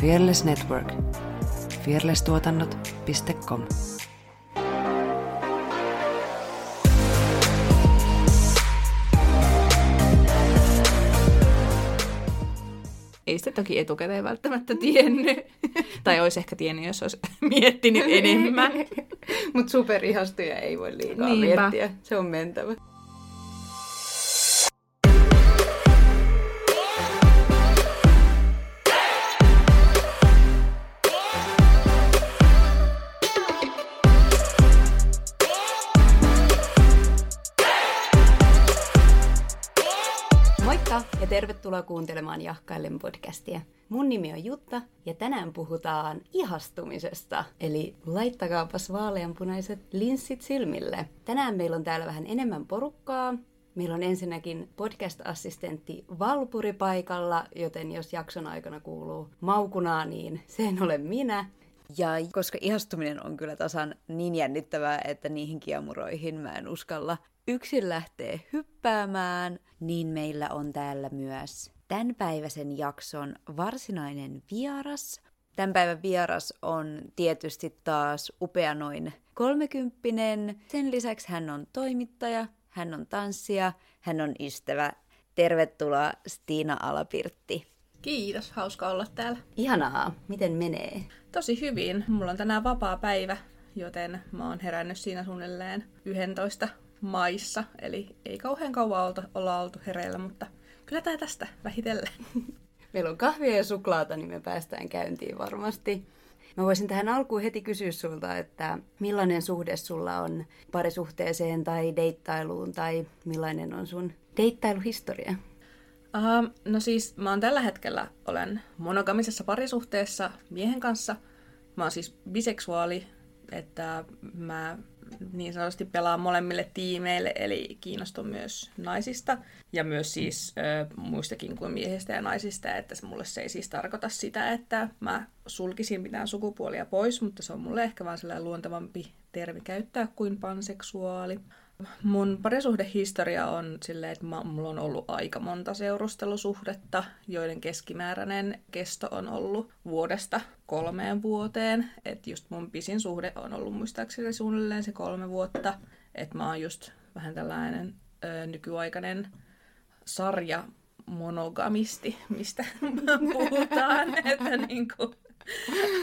Fearless Network. fearlesstuotannot.com Ei sitä toki etukäteen välttämättä tiennyt. tai olisi ehkä tiennyt, jos olisi miettinyt enemmän. Mutta superihastuja ei voi liikaa Niinpä. miettiä. Se on mentävä. Tervetuloa kuuntelemaan Jahkaillen podcastia. Mun nimi on Jutta ja tänään puhutaan ihastumisesta. Eli laittakaapas vaaleanpunaiset linssit silmille. Tänään meillä on täällä vähän enemmän porukkaa. Meillä on ensinnäkin podcast-assistentti Valpuri paikalla, joten jos jakson aikana kuuluu maukunaa, niin sen olen minä. Ja koska ihastuminen on kyllä tasan niin jännittävää, että niihin kiemuroihin mä en uskalla yksin lähteä hyppäämään, niin meillä on täällä myös tämänpäiväisen jakson varsinainen vieras. Tämän päivän vieras on tietysti taas upea noin kolmekymppinen. Sen lisäksi hän on toimittaja, hän on tanssija, hän on ystävä. Tervetuloa Stiina Alapirtti. Kiitos, hauska olla täällä. Ihanaa, miten menee? Tosi hyvin. Mulla on tänään vapaa päivä, joten mä oon herännyt siinä suunnilleen 11 maissa. Eli ei kauhean kauan olta, olla oltu hereillä, mutta kyllä tää tästä vähitellen. Meillä on kahvia ja suklaata, niin me päästään käyntiin varmasti. Mä voisin tähän alkuun heti kysyä sulta, että millainen suhde sulla on parisuhteeseen tai deittailuun, tai millainen on sun deittailuhistoria? Uh, no siis mä oon tällä hetkellä olen monogamisessa parisuhteessa miehen kanssa. Mä oon siis biseksuaali, että mä niin sanotusti pelaan molemmille tiimeille, eli kiinnostun myös naisista ja myös siis ö, muistakin kuin miehistä ja naisista, että se mulle se ei siis tarkoita sitä, että mä sulkisin mitään sukupuolia pois, mutta se on mulle ehkä vaan sellainen luontevampi termi käyttää kuin panseksuaali. Mun parisuhdehistoria on silleen, että mä, mulla on ollut aika monta seurustelusuhdetta, joiden keskimääräinen kesto on ollut vuodesta kolmeen vuoteen. Että just mun pisin suhde on ollut muistaakseni suunnilleen se kolme vuotta. Että mä oon just vähän tällainen ö, nykyaikainen sarja monogamisti, mistä puhutaan, että niinku,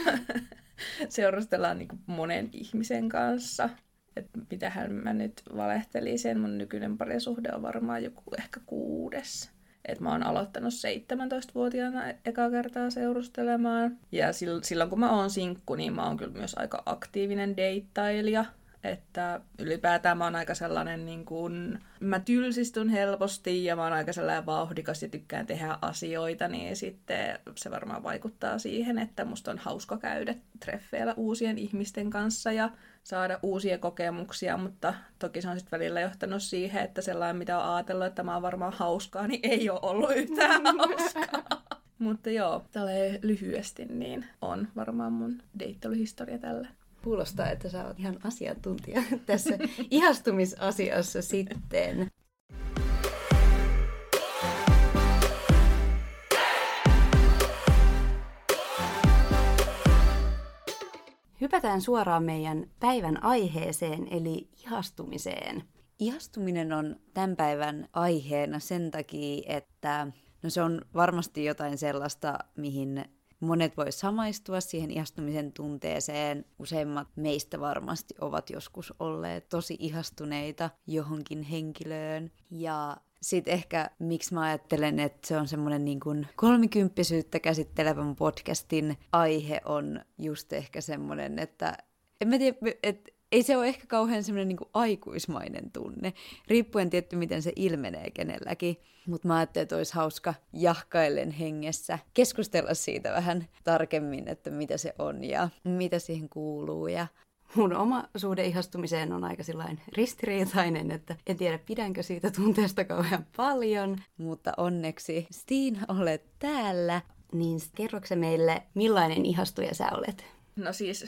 seurustellaan niinku monen ihmisen kanssa että mitähän mä nyt valehtelisin, mun nykyinen parisuhde on varmaan joku ehkä kuudes. Et mä oon aloittanut 17-vuotiaana eka kertaa seurustelemaan. Ja silloin kun mä oon sinkku, niin mä oon kyllä myös aika aktiivinen deittailija. Että ylipäätään mä oon aika sellainen, niin kuin, mä tylsistyn helposti ja mä oon aika sellainen vauhdikas ja tykkään tehdä asioita, niin sitten se varmaan vaikuttaa siihen, että musta on hauska käydä treffeillä uusien ihmisten kanssa ja saada uusia kokemuksia, mutta toki se on sitten välillä johtanut siihen, että sellainen, mitä on ajatellut, että mä oon varmaan hauskaa, niin ei ole ollut yhtään hauskaa. mutta joo, tälleen lyhyesti, niin on varmaan mun deittelyhistoria tällä. Kuulostaa, että sä oot ihan asiantuntija tässä ihastumisasiassa sitten. Hypätään suoraan meidän päivän aiheeseen, eli ihastumiseen. Ihastuminen on tämän päivän aiheena sen takia, että no se on varmasti jotain sellaista, mihin monet voi samaistua siihen ihastumisen tunteeseen. Useimmat meistä varmasti ovat joskus olleet tosi ihastuneita johonkin henkilöön. Ja sitten ehkä, miksi mä ajattelen, että se on semmoinen niin kuin kolmikymppisyyttä käsittelevän podcastin aihe on just ehkä semmoinen, että en mä tiedä, että ei se ole ehkä kauhean semmoinen niin aikuismainen tunne, riippuen tietty miten se ilmenee kenelläkin. Mutta mä ajattelin, että olisi hauska jahkaillen hengessä keskustella siitä vähän tarkemmin, että mitä se on ja mitä siihen kuuluu ja Mun oma suhde ihastumiseen on aika sillain ristiriitainen, että en tiedä pidänkö siitä tunteesta kauhean paljon, mutta onneksi Stiin olet täällä. Niin kerroksä meille, millainen ihastuja sä olet? No siis,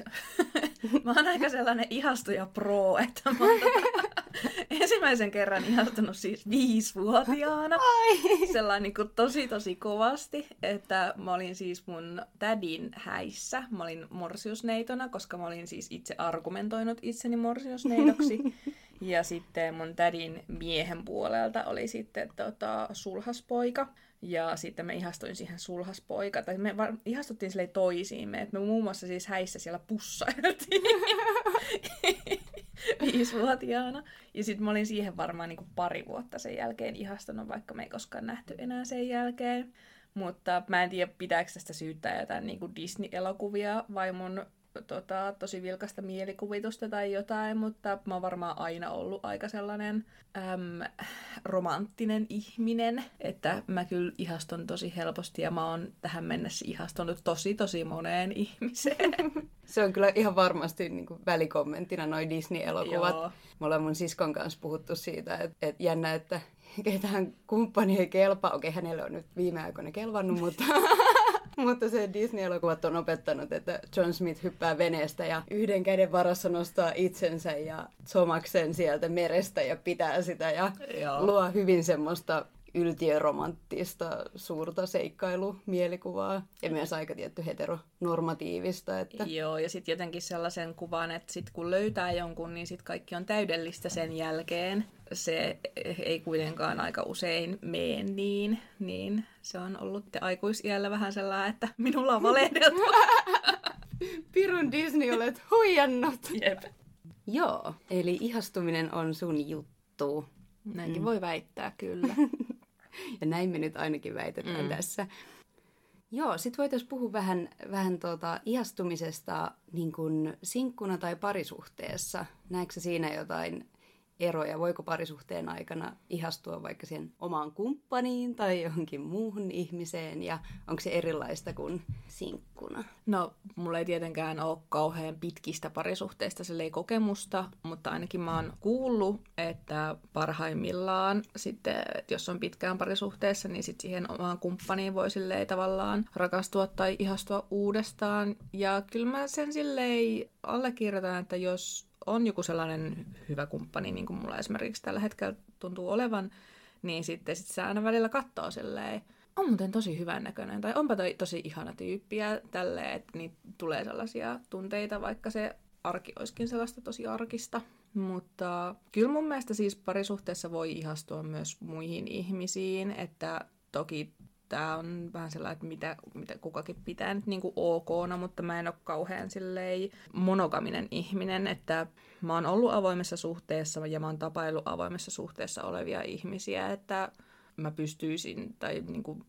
mä oon aika sellainen ihastuja pro, että mä oon, tota, ensimmäisen kerran ihastunut siis viisivuotiaana. Ai. Sellainen niin kuin tosi tosi kovasti, että mä olin siis mun tädin häissä. Mä olin morsiusneitona, koska mä olin siis itse argumentoinut itseni morsiusneidoksi. Ja sitten mun tädin miehen puolelta oli sitten tota, sulhaspoika. Ja sitten me ihastuin siihen sulhaspoika, tai me var- ihastuttiin sille toisiimme, että me muun muassa siis häissä siellä pussailtiin viisivuotiaana. Ja sitten mä olin siihen varmaan niin kuin pari vuotta sen jälkeen ihastunut, vaikka me ei koskaan nähty enää sen jälkeen. Mutta mä en tiedä, pitääkö tästä syyttää jotain niin kuin Disney-elokuvia vai mun tota, tosi vilkasta mielikuvitusta tai jotain, mutta mä oon varmaan aina ollut aika sellainen äm, romanttinen ihminen, että mä kyllä ihastun tosi helposti ja mä oon tähän mennessä ihastunut tosi tosi moneen ihmiseen. Se on kyllä ihan varmasti niin kuin välikommenttina noin Disney-elokuvat. Joo. Me ollaan mun siskon kanssa puhuttu siitä, että, että jännä, että ketään kumppani ei kelpaa. Okei, hänelle on nyt viime aikoina kelvannut, mutta mutta se Disney-elokuvat on opettanut, että John Smith hyppää veneestä ja yhden käden varassa nostaa itsensä ja somaksen sieltä merestä ja pitää sitä ja Joo. luo hyvin semmoista yltiöromanttista suurta seikkailumielikuvaa ja myös aika tietty heteronormatiivista. Että... Joo, ja sitten jotenkin sellaisen kuvan, että sit kun löytää jonkun, niin sitten kaikki on täydellistä sen jälkeen. Se ei kuitenkaan aika usein mene niin, niin se on ollut aikuisiällä vähän sellainen, että minulla on valehdeltu. Pirun Disney olet huijannut. Jep. Joo, eli ihastuminen on sun juttu. Näinkin mm. voi väittää, kyllä. ja näin me nyt ainakin väitetään mm. tässä. Joo, sit voitaisiin puhua vähän, vähän tuota ihastumisesta niin kuin sinkkuna tai parisuhteessa. Näetkö siinä jotain eroja? Voiko parisuhteen aikana ihastua vaikka siihen omaan kumppaniin tai johonkin muuhun ihmiseen ja onko se erilaista kuin sinkkuna? No, mulla ei tietenkään ole kauhean pitkistä parisuhteista ei kokemusta, mutta ainakin mä oon kuullut, että parhaimmillaan sitten, että jos on pitkään parisuhteessa, niin sitten siihen omaan kumppaniin voi silleen tavallaan rakastua tai ihastua uudestaan. Ja kyllä mä sen silleen allekirjoitan, että jos on joku sellainen hyvä kumppani, niin kuin mulla esimerkiksi tällä hetkellä tuntuu olevan, niin sitten sit se aina välillä katsoo silleen, on muuten tosi hyvän näköinen, tai onpa toi tosi ihana tyyppiä tälleen, että niin tulee sellaisia tunteita, vaikka se arki olisikin sellaista tosi arkista. Mutta kyllä mun mielestä siis parisuhteessa voi ihastua myös muihin ihmisiin, että toki tämä on vähän sellainen, että mitä, mitä kukakin pitää nyt niin okna, mutta mä en ole kauhean silleen monogaminen ihminen, että mä oon ollut avoimessa suhteessa ja mä oon tapaillut avoimessa suhteessa olevia ihmisiä, että mä pystyisin, tai niin kuin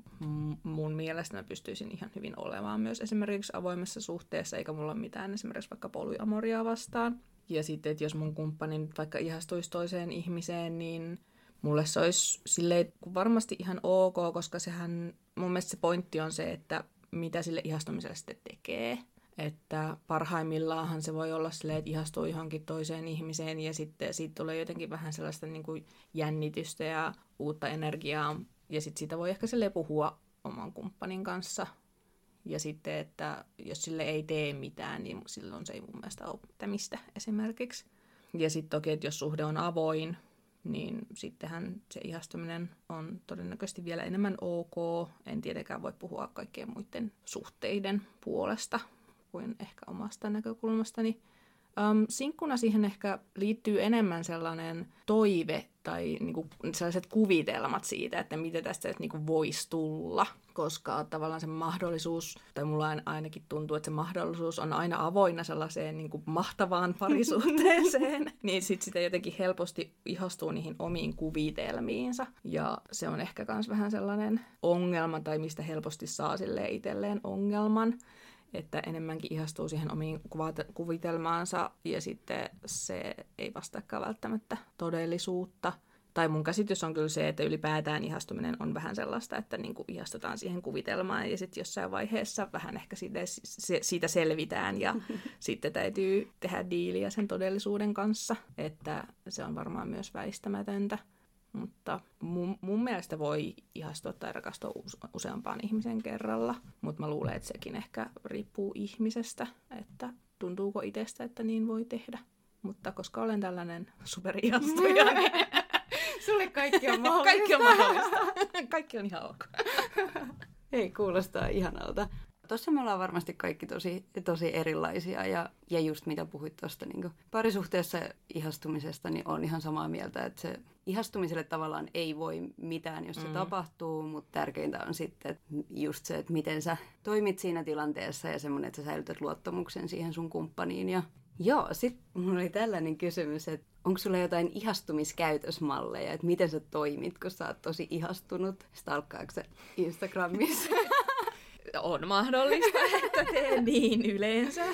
mun mielestä mä pystyisin ihan hyvin olemaan myös esimerkiksi avoimessa suhteessa, eikä mulla ole mitään esimerkiksi vaikka polyamoria vastaan. Ja sitten, että jos mun kumppani vaikka ihastuisi toiseen ihmiseen, niin mulle se olisi silleen varmasti ihan ok, koska sehän, mun mielestä se pointti on se, että mitä sille ihastumiselle sitten tekee. Että parhaimmillaanhan se voi olla silleen, että ihastuu johonkin toiseen ihmiseen ja sitten siitä tulee jotenkin vähän sellaista niin kuin jännitystä ja uutta energiaa. Ja sitten siitä voi ehkä silleen puhua oman kumppanin kanssa. Ja sitten, että jos sille ei tee mitään, niin silloin se ei mun mielestä ole mistä esimerkiksi. Ja sitten toki, että jos suhde on avoin, niin sittenhän se ihastuminen on todennäköisesti vielä enemmän ok. En tietenkään voi puhua kaikkien muiden suhteiden puolesta kuin ehkä omasta näkökulmastani. Sinkkuna siihen ehkä liittyy enemmän sellainen toive tai niinku sellaiset kuvitelmat siitä, että mitä tästä niinku voisi tulla, koska tavallaan se mahdollisuus, tai mulla ainakin tuntuu, että se mahdollisuus on aina avoinna sellaiseen niinku mahtavaan parisuhteeseen, niin sit sitä jotenkin helposti ihastuu niihin omiin kuvitelmiinsa. Ja se on ehkä myös vähän sellainen ongelma, tai mistä helposti saa sille itselleen ongelman, että enemmänkin ihastuu siihen omiin kuvitelmaansa ja sitten se ei vastaakaan välttämättä todellisuutta. Tai mun käsitys on kyllä se, että ylipäätään ihastuminen on vähän sellaista, että niin kuin ihastutaan siihen kuvitelmaan ja sitten jossain vaiheessa vähän ehkä siitä, siitä selvitään ja sitten täytyy tehdä diiliä sen todellisuuden kanssa, että se on varmaan myös väistämätöntä. Mutta mun, mun mielestä voi ihastua tai rakastua useampaan ihmisen kerralla, mutta mä luulen, että sekin ehkä riippuu ihmisestä, että tuntuuko itsestä, että niin voi tehdä. mutta koska olen tällainen superihastuja, niin Sulle kaikki on mahdollista. kaikki on mahdollista. kaikki on ihan ok. Ei, kuulostaa ihanalta. Tuossa me ollaan varmasti kaikki tosi, tosi erilaisia ja, ja just mitä puhuit tuosta niin parisuhteessa ihastumisesta, niin on ihan samaa mieltä, että se ihastumiselle tavallaan ei voi mitään, jos se mm. tapahtuu, mutta tärkeintä on sitten että just se, että miten sä toimit siinä tilanteessa ja semmoinen, että sä säilytät luottamuksen siihen sun kumppaniin. Ja joo, sitten mulla oli tällainen kysymys, että onko sulla jotain ihastumiskäytösmalleja, että miten sä toimit, kun sä oot tosi ihastunut? Stalkkaako sä Instagramissa? On mahdollista, että teen niin yleensä.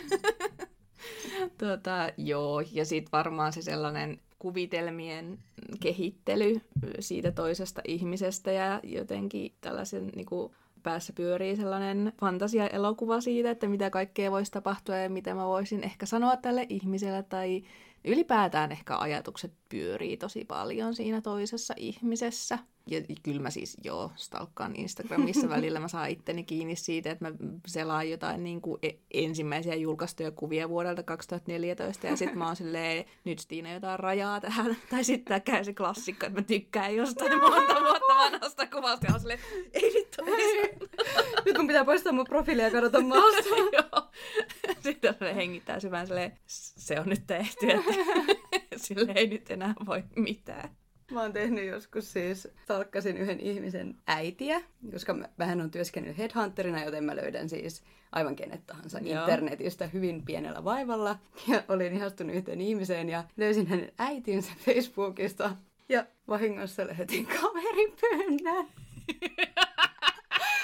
tota, joo, ja sitten varmaan se sellainen kuvitelmien kehittely siitä toisesta ihmisestä ja jotenkin tällaisen niin kuin, päässä pyörii sellainen fantasia-elokuva siitä, että mitä kaikkea voisi tapahtua ja mitä mä voisin ehkä sanoa tälle ihmiselle tai ylipäätään ehkä ajatukset pyörii tosi paljon siinä toisessa ihmisessä. Ja kyllä mä siis joo, stalkkaan Instagramissa välillä. Mä saan itteni kiinni siitä, että mä selaan jotain niin kuin e- ensimmäisiä julkaistuja kuvia vuodelta 2014. Ja sitten mä oon silleen, nyt Stiina jotain rajaa tähän. Tai sitten käy se klassikko, että mä tykkään jostain monta vuotta vanhasta kuvasta. Ja on silleen, ei vittu. Nyt kun pitää poistaa mun profiilia ja kadota maasta. joo. Sitten se hengittää syvään silleen, se on nyt tehty, että sille ei nyt enää voi mitään. Mä oon tehnyt joskus siis, talkkasin yhden ihmisen äitiä, koska mä vähän on työskennellyt headhunterina, joten mä löydän siis aivan kenet tahansa Joo. internetistä hyvin pienellä vaivalla. Ja olin ihastunut yhteen ihmiseen ja löysin hänen äitinsä Facebookista. Ja vahingossa lähetin kaverin pyynnän.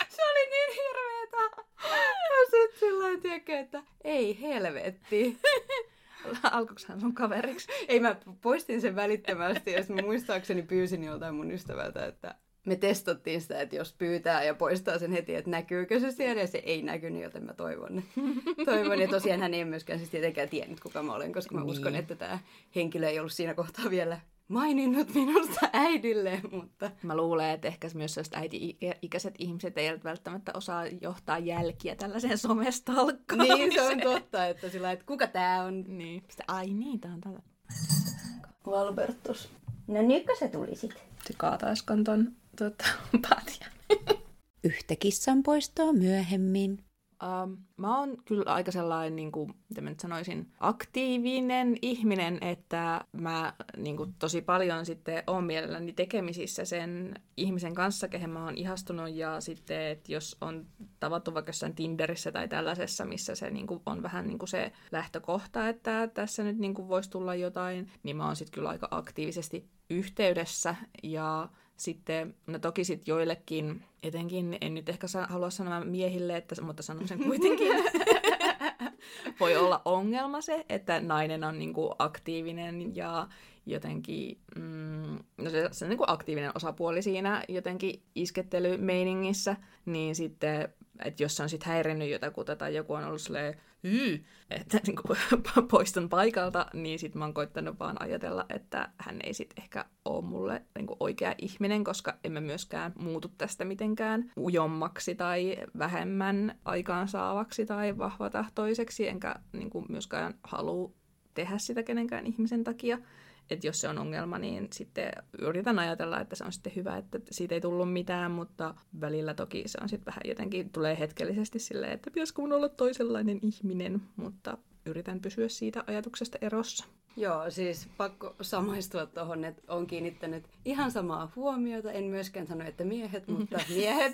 Se oli niin hirveetä. Ja sit sillä että ei helvetti. Alkoiko hän sun kaveriksi? Ei, mä poistin sen välittömästi ja mä muistaakseni pyysin joltain mun ystävältä, että me testattiin sitä, että jos pyytää ja poistaa sen heti, että näkyykö se siellä, ja se ei näkynyt, joten mä toivon. toivon. Ja tosiaan hän ei myöskään siis tietenkään tiennyt, kuka mä olen, koska mä niin. uskon, että tämä henkilö ei ollut siinä kohtaa vielä maininnut minusta äidille, mutta... Mä luulen, että ehkä myös sellaiset äiti-ikäiset ihmiset eivät välttämättä osaa johtaa jälkiä tällaiseen somestalkkaamiseen. Niin, se on totta, että sillä että kuka tää on? Niin. Sitten, ai niin, tää on tällä. Valbertus. No nytkö sä tulisit? Se kaataiskan ton tuota, patjan. Yhtä kissan poistoa myöhemmin. Um, mä oon kyllä aika sellainen, niin kuin, mitä mä nyt sanoisin, aktiivinen ihminen, että mä niin kuin, tosi paljon sitten oon mielelläni tekemisissä sen ihmisen kanssa, kehen mä oon ihastunut, ja sitten, että jos on tavattu vaikka jossain Tinderissä tai tällaisessa, missä se niin kuin, on vähän niin kuin se lähtökohta, että tässä nyt niin kuin, voisi tulla jotain, niin mä oon sitten kyllä aika aktiivisesti yhteydessä, ja sitten, no toki sitten joillekin, etenkin, en nyt ehkä sa- halua sanoa miehille, että, mutta sanon sen kuitenkin, voi olla ongelma se, että nainen on niinku aktiivinen ja jotenkin, mm, no se, se niinku aktiivinen osapuoli siinä jotenkin iskettelymeiningissä, niin sitten, että jos se on sitten häirinnyt jotakuta tai joku on ollut silleen, yy, että niin kuin, poistun paikalta, niin sitten mä oon koittanut vaan ajatella, että hän ei sitten ehkä ole mulle niin kuin oikea ihminen, koska emme myöskään muutu tästä mitenkään ujommaksi tai vähemmän aikaansaavaksi tai vahvatahtoiseksi, enkä niin kuin myöskään halua tehdä sitä kenenkään ihmisen takia että jos se on ongelma, niin sitten yritän ajatella, että se on sitten hyvä, että siitä ei tullut mitään, mutta välillä toki se on sitten vähän jotenkin, tulee hetkellisesti silleen, että pitäisikö mun olla toisenlainen ihminen, mutta yritän pysyä siitä ajatuksesta erossa. Joo, siis pakko samaistua tuohon, että on kiinnittänyt ihan samaa huomiota. En myöskään sano, että miehet, mutta miehet.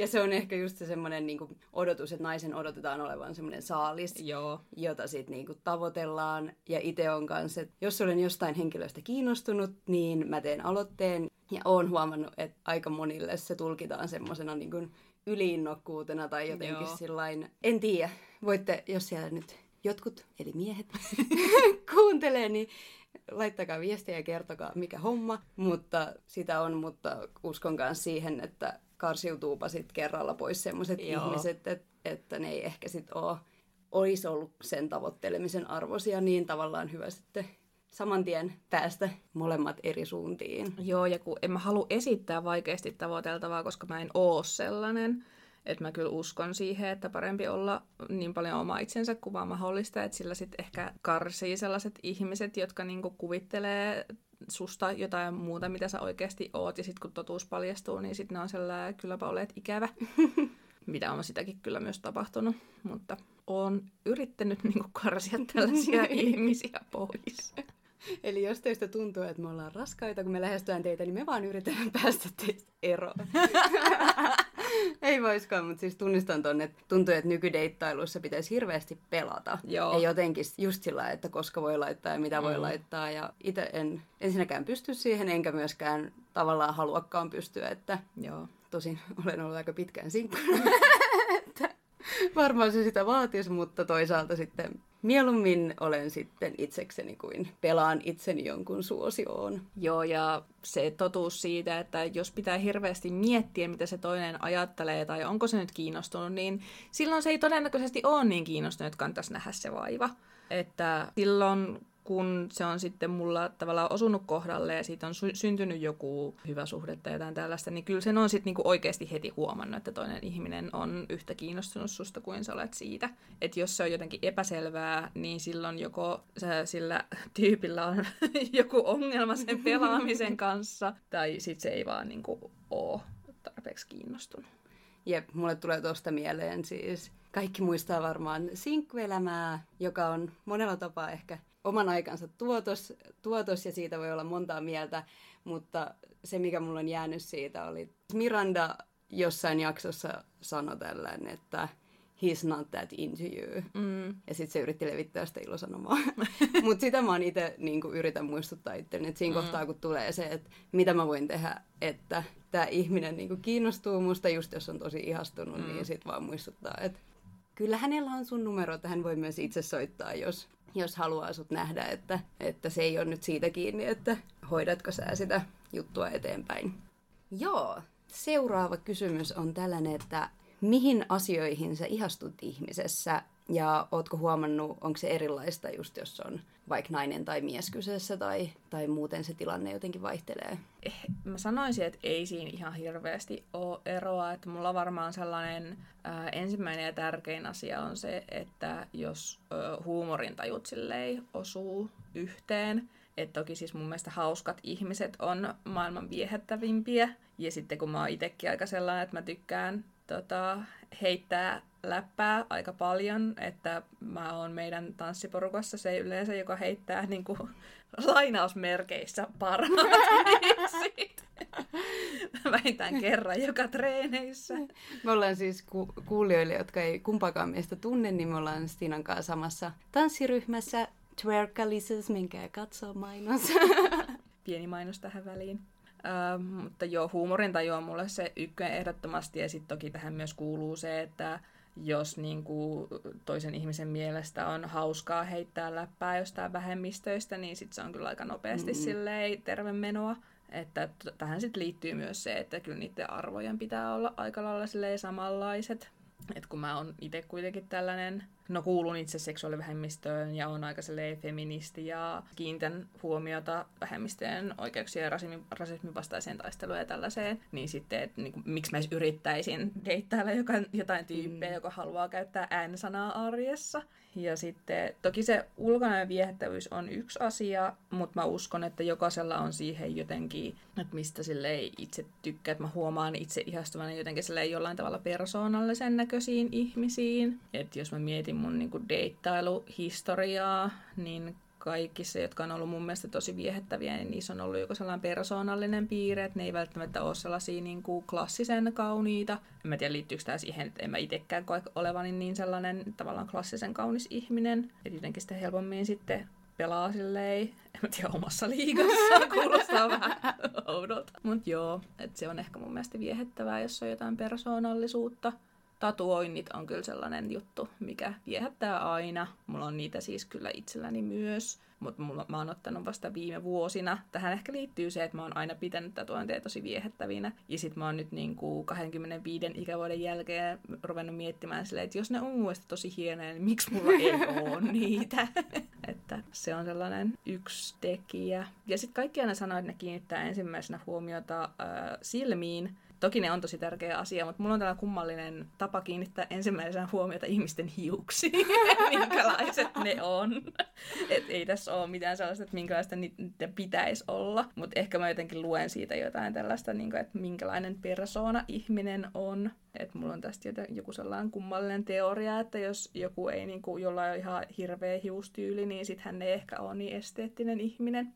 Ja se on ehkä just se semmoinen niin odotus, että naisen odotetaan olevan semmoinen saalis, Joo. jota sitten niin tavoitellaan. Ja itse on kanssa, että jos olen jostain henkilöstä kiinnostunut, niin mä teen aloitteen. Ja oon huomannut, että aika monille se tulkitaan semmoisena niin yliinnokkuutena tai jotenkin sillain. En tiedä, voitte, jos siellä nyt jotkut, eli miehet, kuuntelee, niin laittakaa viestiä ja kertokaa mikä homma. Mutta sitä on, mutta uskon myös siihen, että karsiutuupa sitten kerralla pois sellaiset ihmiset, että, että ne ei ehkä sitten ole olisi ollut sen tavoittelemisen arvoisia, niin tavallaan hyvä sitten saman tien päästä molemmat eri suuntiin. Joo, ja kun en mä halua esittää vaikeasti tavoiteltavaa, koska mä en oo sellainen, Että mä kyllä uskon siihen, että parempi olla niin paljon oma itsensä kuin vaan mahdollista, että sillä sitten ehkä karsii sellaiset ihmiset, jotka niinku kuvittelee susta jotain muuta, mitä sä oikeasti oot, ja sitten kun totuus paljastuu, niin sitten ne on sellainen, kylläpä olet ikävä. mitä on sitäkin kyllä myös tapahtunut, mutta on yrittänyt niinku karsia tällaisia ihmisiä pois. Eli jos teistä tuntuu, että me ollaan raskaita, kun me lähestytään teitä, niin me vaan yritetään päästä teistä eroon. Ei voiskaan, mutta siis tunnistan tonne, että tuntuu, että nykydeittailuissa pitäisi hirveästi pelata. Joo. Ja jotenkin just sillä, että koska voi laittaa ja mitä mm. voi laittaa. Ja itse en ensinnäkään pysty siihen, enkä myöskään tavallaan haluakaan pystyä. Että Joo. Tosin olen ollut aika pitkään sinkkuna. varmaan se sitä vaatisi, mutta toisaalta sitten Mieluummin olen sitten itsekseni kuin pelaan itseni jonkun suosioon. Joo, ja se totuus siitä, että jos pitää hirveästi miettiä, mitä se toinen ajattelee tai onko se nyt kiinnostunut, niin silloin se ei todennäköisesti ole niin kiinnostunut, että kannattaisi nähdä se vaiva. Että silloin kun se on sitten mulla tavallaan osunut kohdalle ja siitä on sy- syntynyt joku hyvä suhde tai jotain tällaista, niin kyllä sen on sitten niinku oikeasti heti huomannut, että toinen ihminen on yhtä kiinnostunut susta kuin sä olet siitä. Että jos se on jotenkin epäselvää, niin silloin joko sillä tyypillä on joku ongelma sen pelaamisen kanssa, tai sitten se ei vaan niinku ole tarpeeksi kiinnostunut. Jep, mulle tulee tuosta mieleen siis. Kaikki muistaa varmaan sinkkuelämää, joka on monella tapaa ehkä oman aikansa tuotos, tuotos ja siitä voi olla montaa mieltä, mutta se mikä mulla on jäänyt siitä oli, Miranda jossain jaksossa sanoi tällainen, että he's not that into you. Mm. Ja sitten se yritti levittää sitä ilosanomaa. Mutta sitä mä itse niin yritän muistuttaa itselleni, että siinä mm. kohtaa kun tulee se, että mitä mä voin tehdä, että tämä ihminen niin kiinnostuu musta, just jos on tosi ihastunut, niin mm. niin sitten vaan muistuttaa, että kyllä hänellä on sun numero, että hän voi myös itse soittaa, jos jos haluaa sut nähdä, että, että se ei ole nyt siitä kiinni, että hoidatko sä sitä juttua eteenpäin. Joo, seuraava kysymys on tällainen, että mihin asioihin sä ihastut ihmisessä ja ootko huomannut, onko se erilaista just jos on vaikka nainen tai mies kyseessä tai, tai muuten se tilanne jotenkin vaihtelee? Eh, mä sanoisin, että ei siinä ihan hirveästi ole eroa. Että mulla varmaan sellainen ää, ensimmäinen ja tärkein asia on se, että jos ää, huumorintajut silleen osuu yhteen, että toki siis mun mielestä hauskat ihmiset on maailman viehättävimpiä. Ja sitten kun mä oon itsekin aika sellainen, että mä tykkään tota, heittää läppää aika paljon, että mä oon meidän tanssiporukassa se yleensä, joka heittää niin kuin, lainausmerkeissä parhaat Vähintään kerran joka treeneissä. Me ollaan siis ku- kuulijoille, jotka ei kumpaakaan meistä tunne, niin me ollaan Stinan kanssa samassa tanssiryhmässä Twerkalises, minkä katsoo mainos. Pieni mainos tähän väliin. Uh, mutta joo, huumorintaju on mulle se ykkönen ehdottomasti, ja sitten toki tähän myös kuuluu se, että jos niin kuin, toisen ihmisen mielestä on hauskaa heittää läppää jostain vähemmistöistä, niin sit se on kyllä aika nopeasti mm-hmm. silleen terve menoa. Että tähän sitten liittyy myös se, että kyllä niiden arvojen pitää olla aika lailla samanlaiset. Et kun mä oon itse kuitenkin tällainen, no kuulun itse seksuaalivähemmistöön ja on aika feministi ja kiintän huomiota vähemmistöjen oikeuksien ja rasismin, rasismin vastaiseen taisteluun ja tällaiseen, niin sitten, että niin kuin, miksi mä edes yrittäisin deittailla jotain tyyppiä, mm. joka haluaa käyttää ään-sanaa arjessa. Ja sitten toki se ulkonainen viehättävyys on yksi asia, mutta mä uskon, että jokaisella on siihen jotenkin, että mistä sille ei itse tykkää, että mä huomaan itse ihastuvana jotenkin sille jollain tavalla persoonallisen näköisiin ihmisiin. Että jos mä mietin mun niinku deittailuhistoriaa, niin kaikissa, jotka on ollut mun mielestä tosi viehättäviä, niin niissä on ollut joku sellainen persoonallinen piirre, että ne ei välttämättä ole sellaisia niin kuin klassisen kauniita. En mä tiedä, liittyykö tämä siihen, että en mä itsekään koe olevani niin sellainen tavallaan klassisen kaunis ihminen. Että jotenkin sitten helpommin sitten pelaa silleen, en mä tiedä, omassa liigassa, kuulostaa vähän oudolta. Mutta joo, että se on ehkä mun mielestä viehättävää, jos on jotain persoonallisuutta tatuoinnit on kyllä sellainen juttu, mikä viehättää aina. Mulla on niitä siis kyllä itselläni myös, mutta mä oon ottanut vasta viime vuosina. Tähän ehkä liittyy se, että mä oon aina pitänyt tatuointeja tosi viehättävinä. Ja sit mä oon nyt niin kuin 25 ikävuoden jälkeen ruvennut miettimään silleen, että jos ne on mun tosi hienoja, niin miksi mulla ei ole niitä? että se on sellainen yksi tekijä. Ja sitten kaikki aina sanoo, että ne kiinnittää ensimmäisenä huomiota äh, silmiin, Toki ne on tosi tärkeä asia, mutta mulla on tällainen kummallinen tapa kiinnittää ensimmäisenä huomiota ihmisten hiuksiin, minkälaiset ne on. Et ei tässä ole mitään sellaista, että minkälaista niitä pitäisi olla, mutta ehkä mä jotenkin luen siitä jotain tällaista, niin kuin, että minkälainen persoona ihminen on. Että mulla on tästä joku sellainen kummallinen teoria, että jos joku ei, niin kuin, jolla on ihan hirveä hiustyyli, niin sitten hän ei ehkä ole niin esteettinen ihminen.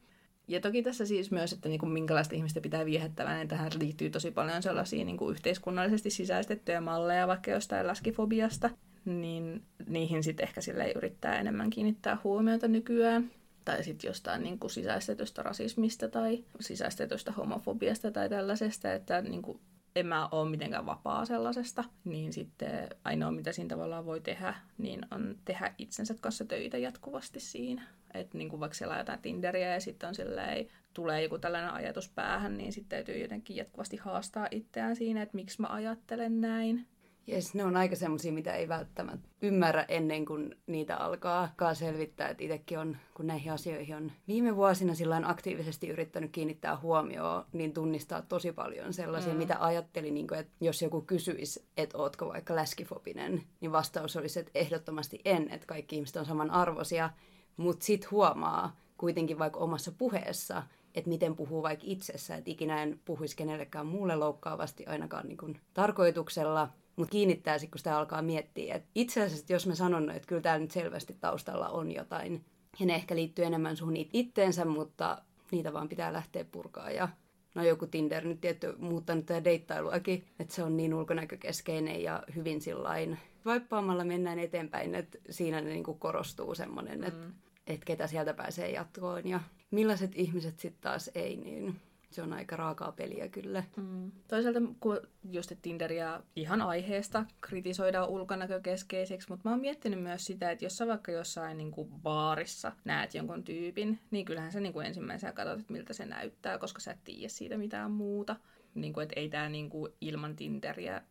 Ja toki tässä siis myös, että niin kuin minkälaista ihmistä pitää viehättävää, niin tähän liittyy tosi paljon sellaisia niin kuin yhteiskunnallisesti sisäistettyjä malleja, vaikka jostain läskifobiasta, niin niihin sitten ehkä sille yrittää enemmän kiinnittää huomiota nykyään. Tai sitten jostain niin kuin sisäistetystä rasismista tai sisäistetystä homofobiasta tai tällaisesta, että niin kuin en mä ole mitenkään vapaa sellaisesta, niin sitten ainoa mitä siinä tavallaan voi tehdä, niin on tehdä itsensä kanssa töitä jatkuvasti siinä. Että niin kuin vaikka siellä jotain Tinderiä ja sitten on silleen, tulee joku tällainen ajatus päähän, niin sitten täytyy jotenkin jatkuvasti haastaa itseään siinä, että miksi mä ajattelen näin. Jes, ne on aika semmoisia, mitä ei välttämättä ymmärrä ennen kuin niitä alkaa, selvittää. Että itsekin on, kun näihin asioihin on viime vuosina sillä aktiivisesti yrittänyt kiinnittää huomioon, niin tunnistaa tosi paljon sellaisia, mm. mitä ajattelin, niin kuin, että jos joku kysyisi, että ootko vaikka läskifobinen, niin vastaus olisi, että ehdottomasti en, että kaikki ihmiset on samanarvoisia. Mutta sitten huomaa kuitenkin vaikka omassa puheessa, että miten puhuu vaikka itsessä, että ikinä en puhuisi kenellekään muulle loukkaavasti ainakaan niin tarkoituksella, mutta kiinnittää sitten, kun sitä alkaa miettiä, että itse asiassa, jos mä sanon, että kyllä täällä nyt selvästi taustalla on jotain, ja ne ehkä liittyy enemmän sun itteensä, mutta niitä vaan pitää lähteä purkaa. Ja no joku Tinder nyt tietty muuttanut tätä deittailuakin, että se on niin ulkonäkökeskeinen ja hyvin sillain vaippaamalla mennään eteenpäin, että siinä ne niin korostuu semmoinen, että, mm. Että ketä sieltä pääsee jatkoon ja millaiset ihmiset sitten taas ei, niin se on aika raakaa peliä kyllä. Mm. Toisaalta kun just Tinderiä ihan aiheesta kritisoidaan ulkonäkökeskeiseksi, mutta mä oon miettinyt myös sitä, että jos sä vaikka jossain niin kuin baarissa näet jonkun tyypin, niin kyllähän sä niin kuin ensimmäisenä katsot, että miltä se näyttää, koska sä et tiedä siitä mitään muuta. Niin kuin, että ei tämä niin kuin ilman Tinderiä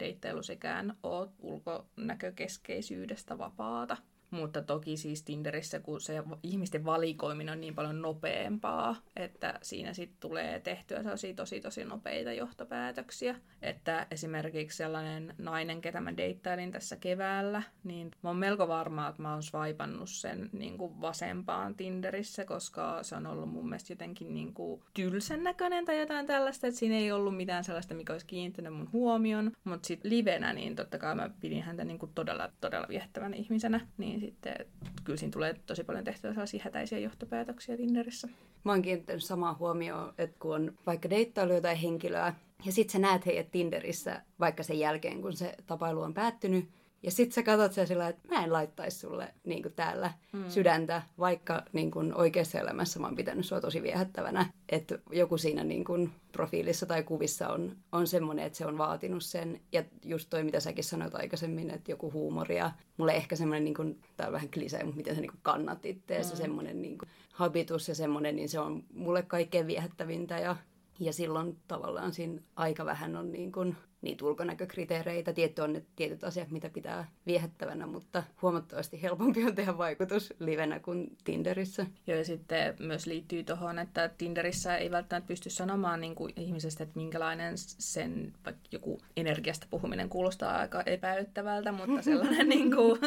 deittailu sekään ole ulkonäkökeskeisyydestä vapaata. Mutta toki siis Tinderissä, kun se ihmisten valikoiminen on niin paljon nopeampaa, että siinä sitten tulee tehtyä sellaisia tosi tosi nopeita johtopäätöksiä. Että esimerkiksi sellainen nainen, ketä mä deittailin tässä keväällä, niin mä oon melko varma, että mä oon swipannut sen niin kuin vasempaan Tinderissä, koska se on ollut mun mielestä jotenkin niin kuin tylsän näköinen tai jotain tällaista, että siinä ei ollut mitään sellaista, mikä olisi kiinnittänyt mun huomion. Mutta sitten livenä, niin totta kai mä pidin häntä niin kuin todella, todella viehtävänä ihmisenä, niin niin sitten kyllä siinä tulee tosi paljon tehtyä sellaisia hätäisiä johtopäätöksiä Tinderissä. Mä oon kiinnittänyt samaa huomioon, että kun on vaikka deittailu jotain henkilöä, ja sit sä näet heidät Tinderissä vaikka sen jälkeen, kun se tapailu on päättynyt, ja sit sä katsot sen sillä, että mä en laittaisi sulle niin kuin täällä mm. sydäntä, vaikka niin kuin oikeassa elämässä mä oon pitänyt sua tosi viehättävänä. Että joku siinä niin kuin profiilissa tai kuvissa on, on semmoinen, että se on vaatinut sen. Ja just toi, mitä säkin sanoit aikaisemmin, että joku huumoria. Mulle ehkä semmoinen, niin kuin, tää on vähän klisee, mutta miten sä niin kuin kannat itteessä, mm. semmoinen niin kuin habitus ja semmoinen, niin se on mulle kaikkein viehättävintä. Ja, ja silloin tavallaan siinä aika vähän on niin kuin niitä ulkonäkökriteereitä. Tietty on ne tietyt asiat, mitä pitää viehättävänä, mutta huomattavasti helpompi on tehdä vaikutus livenä kuin Tinderissä. Joo, ja sitten myös liittyy tuohon, että Tinderissä ei välttämättä pysty sanomaan niin kuin ihmisestä, että minkälainen sen vaikka joku energiasta puhuminen kuulostaa aika epäilyttävältä, mutta sellainen niin kuin,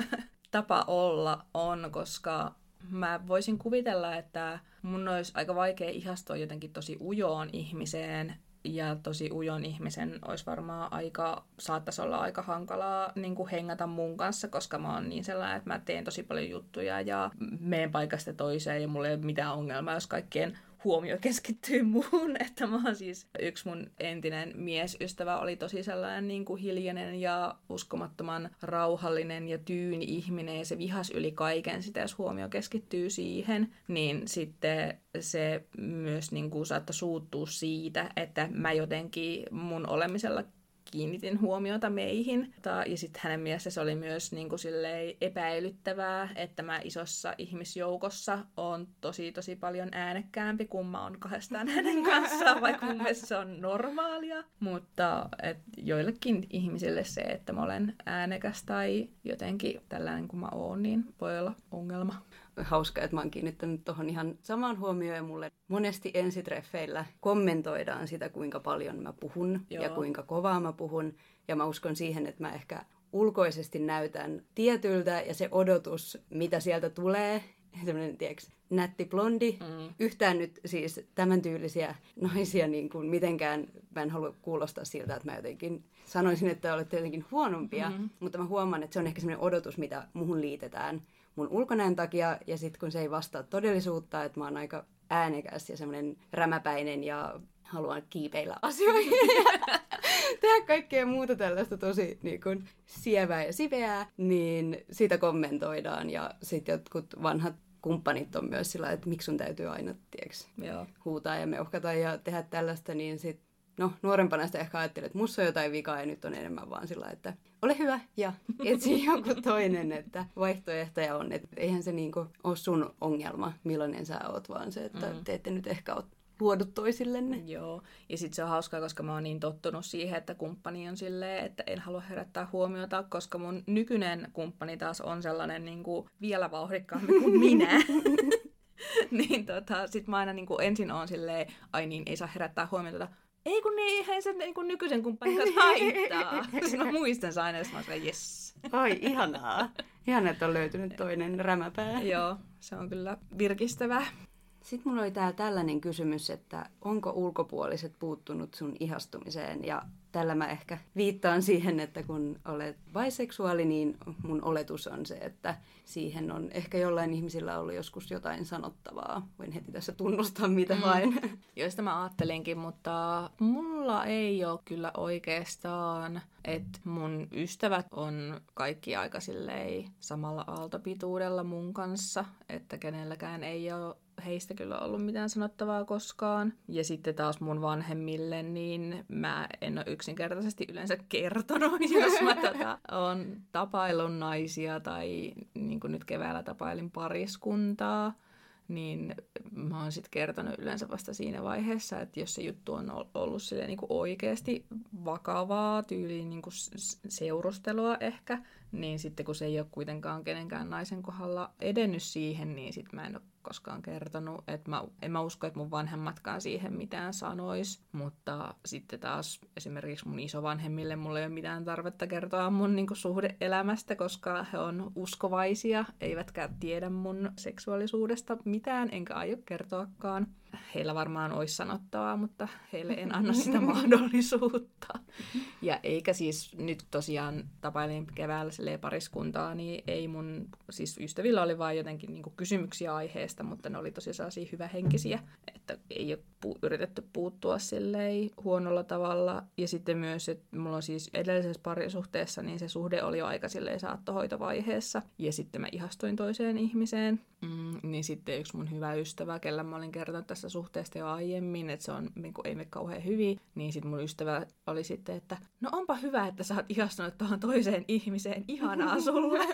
tapa olla on, koska mä voisin kuvitella, että mun olisi aika vaikea ihastua jotenkin tosi ujoon ihmiseen, ja tosi ujon ihmisen olisi varmaan aika, saattaisi olla aika hankalaa niin kuin hengata mun kanssa, koska mä oon niin sellainen, että mä teen tosi paljon juttuja ja meen paikasta toiseen ja mulla ei ole mitään ongelmaa, jos kaikkien huomio keskittyy muuhun, että mä oon siis yksi mun entinen miesystävä oli tosi sellainen niin kuin hiljainen ja uskomattoman rauhallinen ja tyyni ihminen ja se vihas yli kaiken sitä, jos huomio keskittyy siihen, niin sitten se myös niin kuin saattoi suuttua siitä, että mä jotenkin mun olemisella kiinnitin huomiota meihin. Ja sitten hänen mielessä se oli myös niin kuin epäilyttävää, että mä isossa ihmisjoukossa on tosi tosi paljon äänekkäämpi, kun mä oon kahdestaan hänen kanssaan, vaikka mun mielestä se on normaalia. Mutta et joillekin ihmisille se, että mä olen äänekäs tai jotenkin tällainen kuin mä oon, niin voi olla ongelma. Hauska, että mä oon kiinnittänyt tuohon ihan samaan huomioon ja mulle monesti ensitreffeillä kommentoidaan sitä, kuinka paljon mä puhun Joo. ja kuinka kovaa mä puhun. Ja mä uskon siihen, että mä ehkä ulkoisesti näytän tietyltä ja se odotus, mitä sieltä tulee, semmoinen, tiedätkö, nätti blondi. Mm. Yhtään nyt siis tämän tyylisiä naisia niin kuin mitenkään, mä en halua kuulostaa siltä, että mä jotenkin sanoisin, että olette jotenkin huonompia, mm-hmm. mutta mä huomaan, että se on ehkä semmoinen odotus, mitä muhun liitetään mun ulkonäön takia, ja sitten kun se ei vastaa todellisuutta, että mä oon aika äänekäs ja semmoinen rämäpäinen ja haluan kiipeillä asioihin tehdä kaikkea muuta tällaista tosi niin kuin, sievää ja siveää, niin sitä kommentoidaan ja sitten jotkut vanhat kumppanit on myös sillä että miksi sun täytyy aina tiiäks, Joo. huutaa ja meuhkata ja tehdä tällaista, niin sitten no, nuorempana sitä ehkä ajattelin, että musta on jotain vikaa ja nyt on enemmän vaan sillä että ole hyvä ja etsi joku toinen, että vaihtoehtoja on. Että eihän se niinku ole sun ongelma, millainen sä oot, vaan se, että mm. te ette nyt ehkä ole luodut toisillenne. Joo, ja sitten se on hauskaa, koska mä oon niin tottunut siihen, että kumppani on silleen, että en halua herättää huomiota, koska mun nykyinen kumppani taas on sellainen niin kuin vielä vauhdikkaampi kuin minä. niin tota, sit mä aina niin kuin ensin on silleen, ai niin, ei saa herättää huomiota, ei kun niin, eihän se niin kuin nykyisen kumppanin kanssa haittaa. Sitten mä muistan aina, jos mä oon yes. Ai, ihanaa. Ihan, että on löytynyt toinen rämäpää. Joo, se on kyllä virkistävää. Sitten mulla oli täällä tällainen kysymys, että onko ulkopuoliset puuttunut sun ihastumiseen ja tällä mä ehkä viittaan siihen, että kun olet biseksuaali, niin mun oletus on se, että siihen on ehkä jollain ihmisillä ollut joskus jotain sanottavaa. Voin heti tässä tunnustaa mitä mm. vain. Joista mä ajattelinkin, mutta mulla ei ole kyllä oikeastaan, että mun ystävät on kaikki aika samalla aaltopituudella mun kanssa, että kenelläkään ei ole heistä kyllä ollut mitään sanottavaa koskaan. Ja sitten taas mun vanhemmille, niin mä en ole yksinkertaisesti yleensä kertonut, jos mä tota, on tapailun naisia tai niin kuin nyt keväällä tapailin pariskuntaa niin mä oon sitten kertonut yleensä vasta siinä vaiheessa, että jos se juttu on ollut sille niin oikeasti vakavaa, tyyliin niin seurustelua ehkä, niin sitten kun se ei ole kuitenkaan kenenkään naisen kohdalla edennyt siihen, niin sitten mä en ole koskaan kertonut. Että mä, en mä usko, että mun vanhemmatkaan siihen mitään sanois, mutta sitten taas esimerkiksi mun isovanhemmille mulla ei ole mitään tarvetta kertoa mun niin suhdeelämästä, koska he on uskovaisia, eivätkä tiedä mun seksuaalisuudesta mitään, enkä aio kertoakaan heillä varmaan olisi sanottavaa, mutta heille en anna sitä mahdollisuutta. Ja eikä siis nyt tosiaan tapailin keväällä pariskuntaa, niin ei mun, siis ystävillä oli vain jotenkin niin kysymyksiä aiheesta, mutta ne oli tosi sellaisia hyvähenkisiä, että ei ole pu- yritetty puuttua silleen huonolla tavalla. Ja sitten myös, että mulla on siis edellisessä parisuhteessa, niin se suhde oli jo aika silleen saattohoitovaiheessa. Ja sitten mä ihastuin toiseen ihmiseen. Mm, niin sitten yksi mun hyvä ystävä, kellä mä olin kertonut tässä suhteesta jo aiemmin, että se on, niin kuin, ei mene kauhean hyvin, niin sitten mun ystävä oli sitten, että no onpa hyvä, että sä oot ihastunut tuohon toiseen ihmiseen, ihanaa sulle.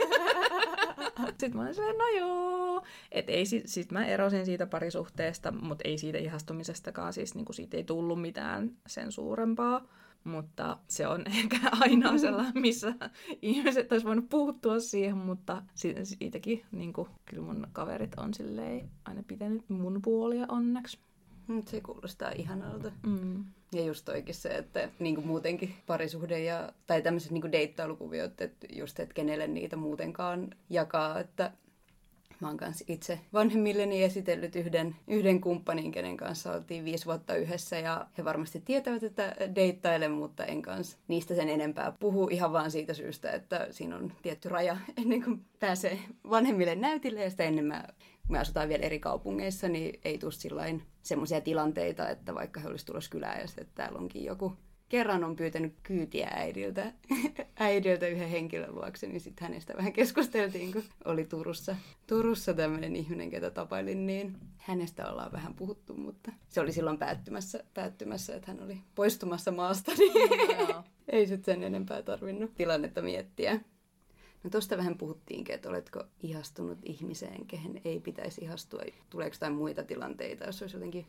sitten mä olin silleen, no joo. Et ei, sit, sit mä erosin siitä parisuhteesta, mutta ei siitä ihastumisestakaan, siis niin kuin siitä ei tullut mitään sen suurempaa. Mutta se on ehkä ainoa sellainen, missä ihmiset olisi voinut puuttua siihen, mutta siitäkin niin kuin, kyllä mun kaverit on silleen aina pitänyt mun puolia onneksi. Se kuulostaa ihanalta. Mm. Ja just toikin se, että niin kuin muutenkin parisuhde ja, tai tämmöiset niin deittailukuviot, että just, että kenelle niitä muutenkaan jakaa, että Mä oon kanssa itse vanhemmilleni esitellyt yhden, yhden kumppanin, kenen kanssa oltiin viisi vuotta yhdessä. Ja he varmasti tietävät, että deittailen, mutta en kanssa niistä sen enempää puhu. Ihan vaan siitä syystä, että siinä on tietty raja ennen kuin pääsee vanhemmille näytille. Ja sitä ennen mä me asutaan vielä eri kaupungeissa, niin ei tule semmoisia tilanteita, että vaikka he olisi tulossa kylään ja sitten, että täällä onkin joku kerran on pyytänyt kyytiä äidiltä, äidiltä yhden henkilön luokse, niin sitten hänestä vähän keskusteltiin, kun oli Turussa, Turussa tämmöinen ihminen, ketä tapailin, niin hänestä ollaan vähän puhuttu, mutta se oli silloin päättymässä, päättymässä että hän oli poistumassa maasta, niin no, ei sitten sen enempää tarvinnut tilannetta miettiä. No tuosta vähän puhuttiinkin, että oletko ihastunut ihmiseen, kehen ei pitäisi ihastua. Tuleeko jotain muita tilanteita, jos olisi jotenkin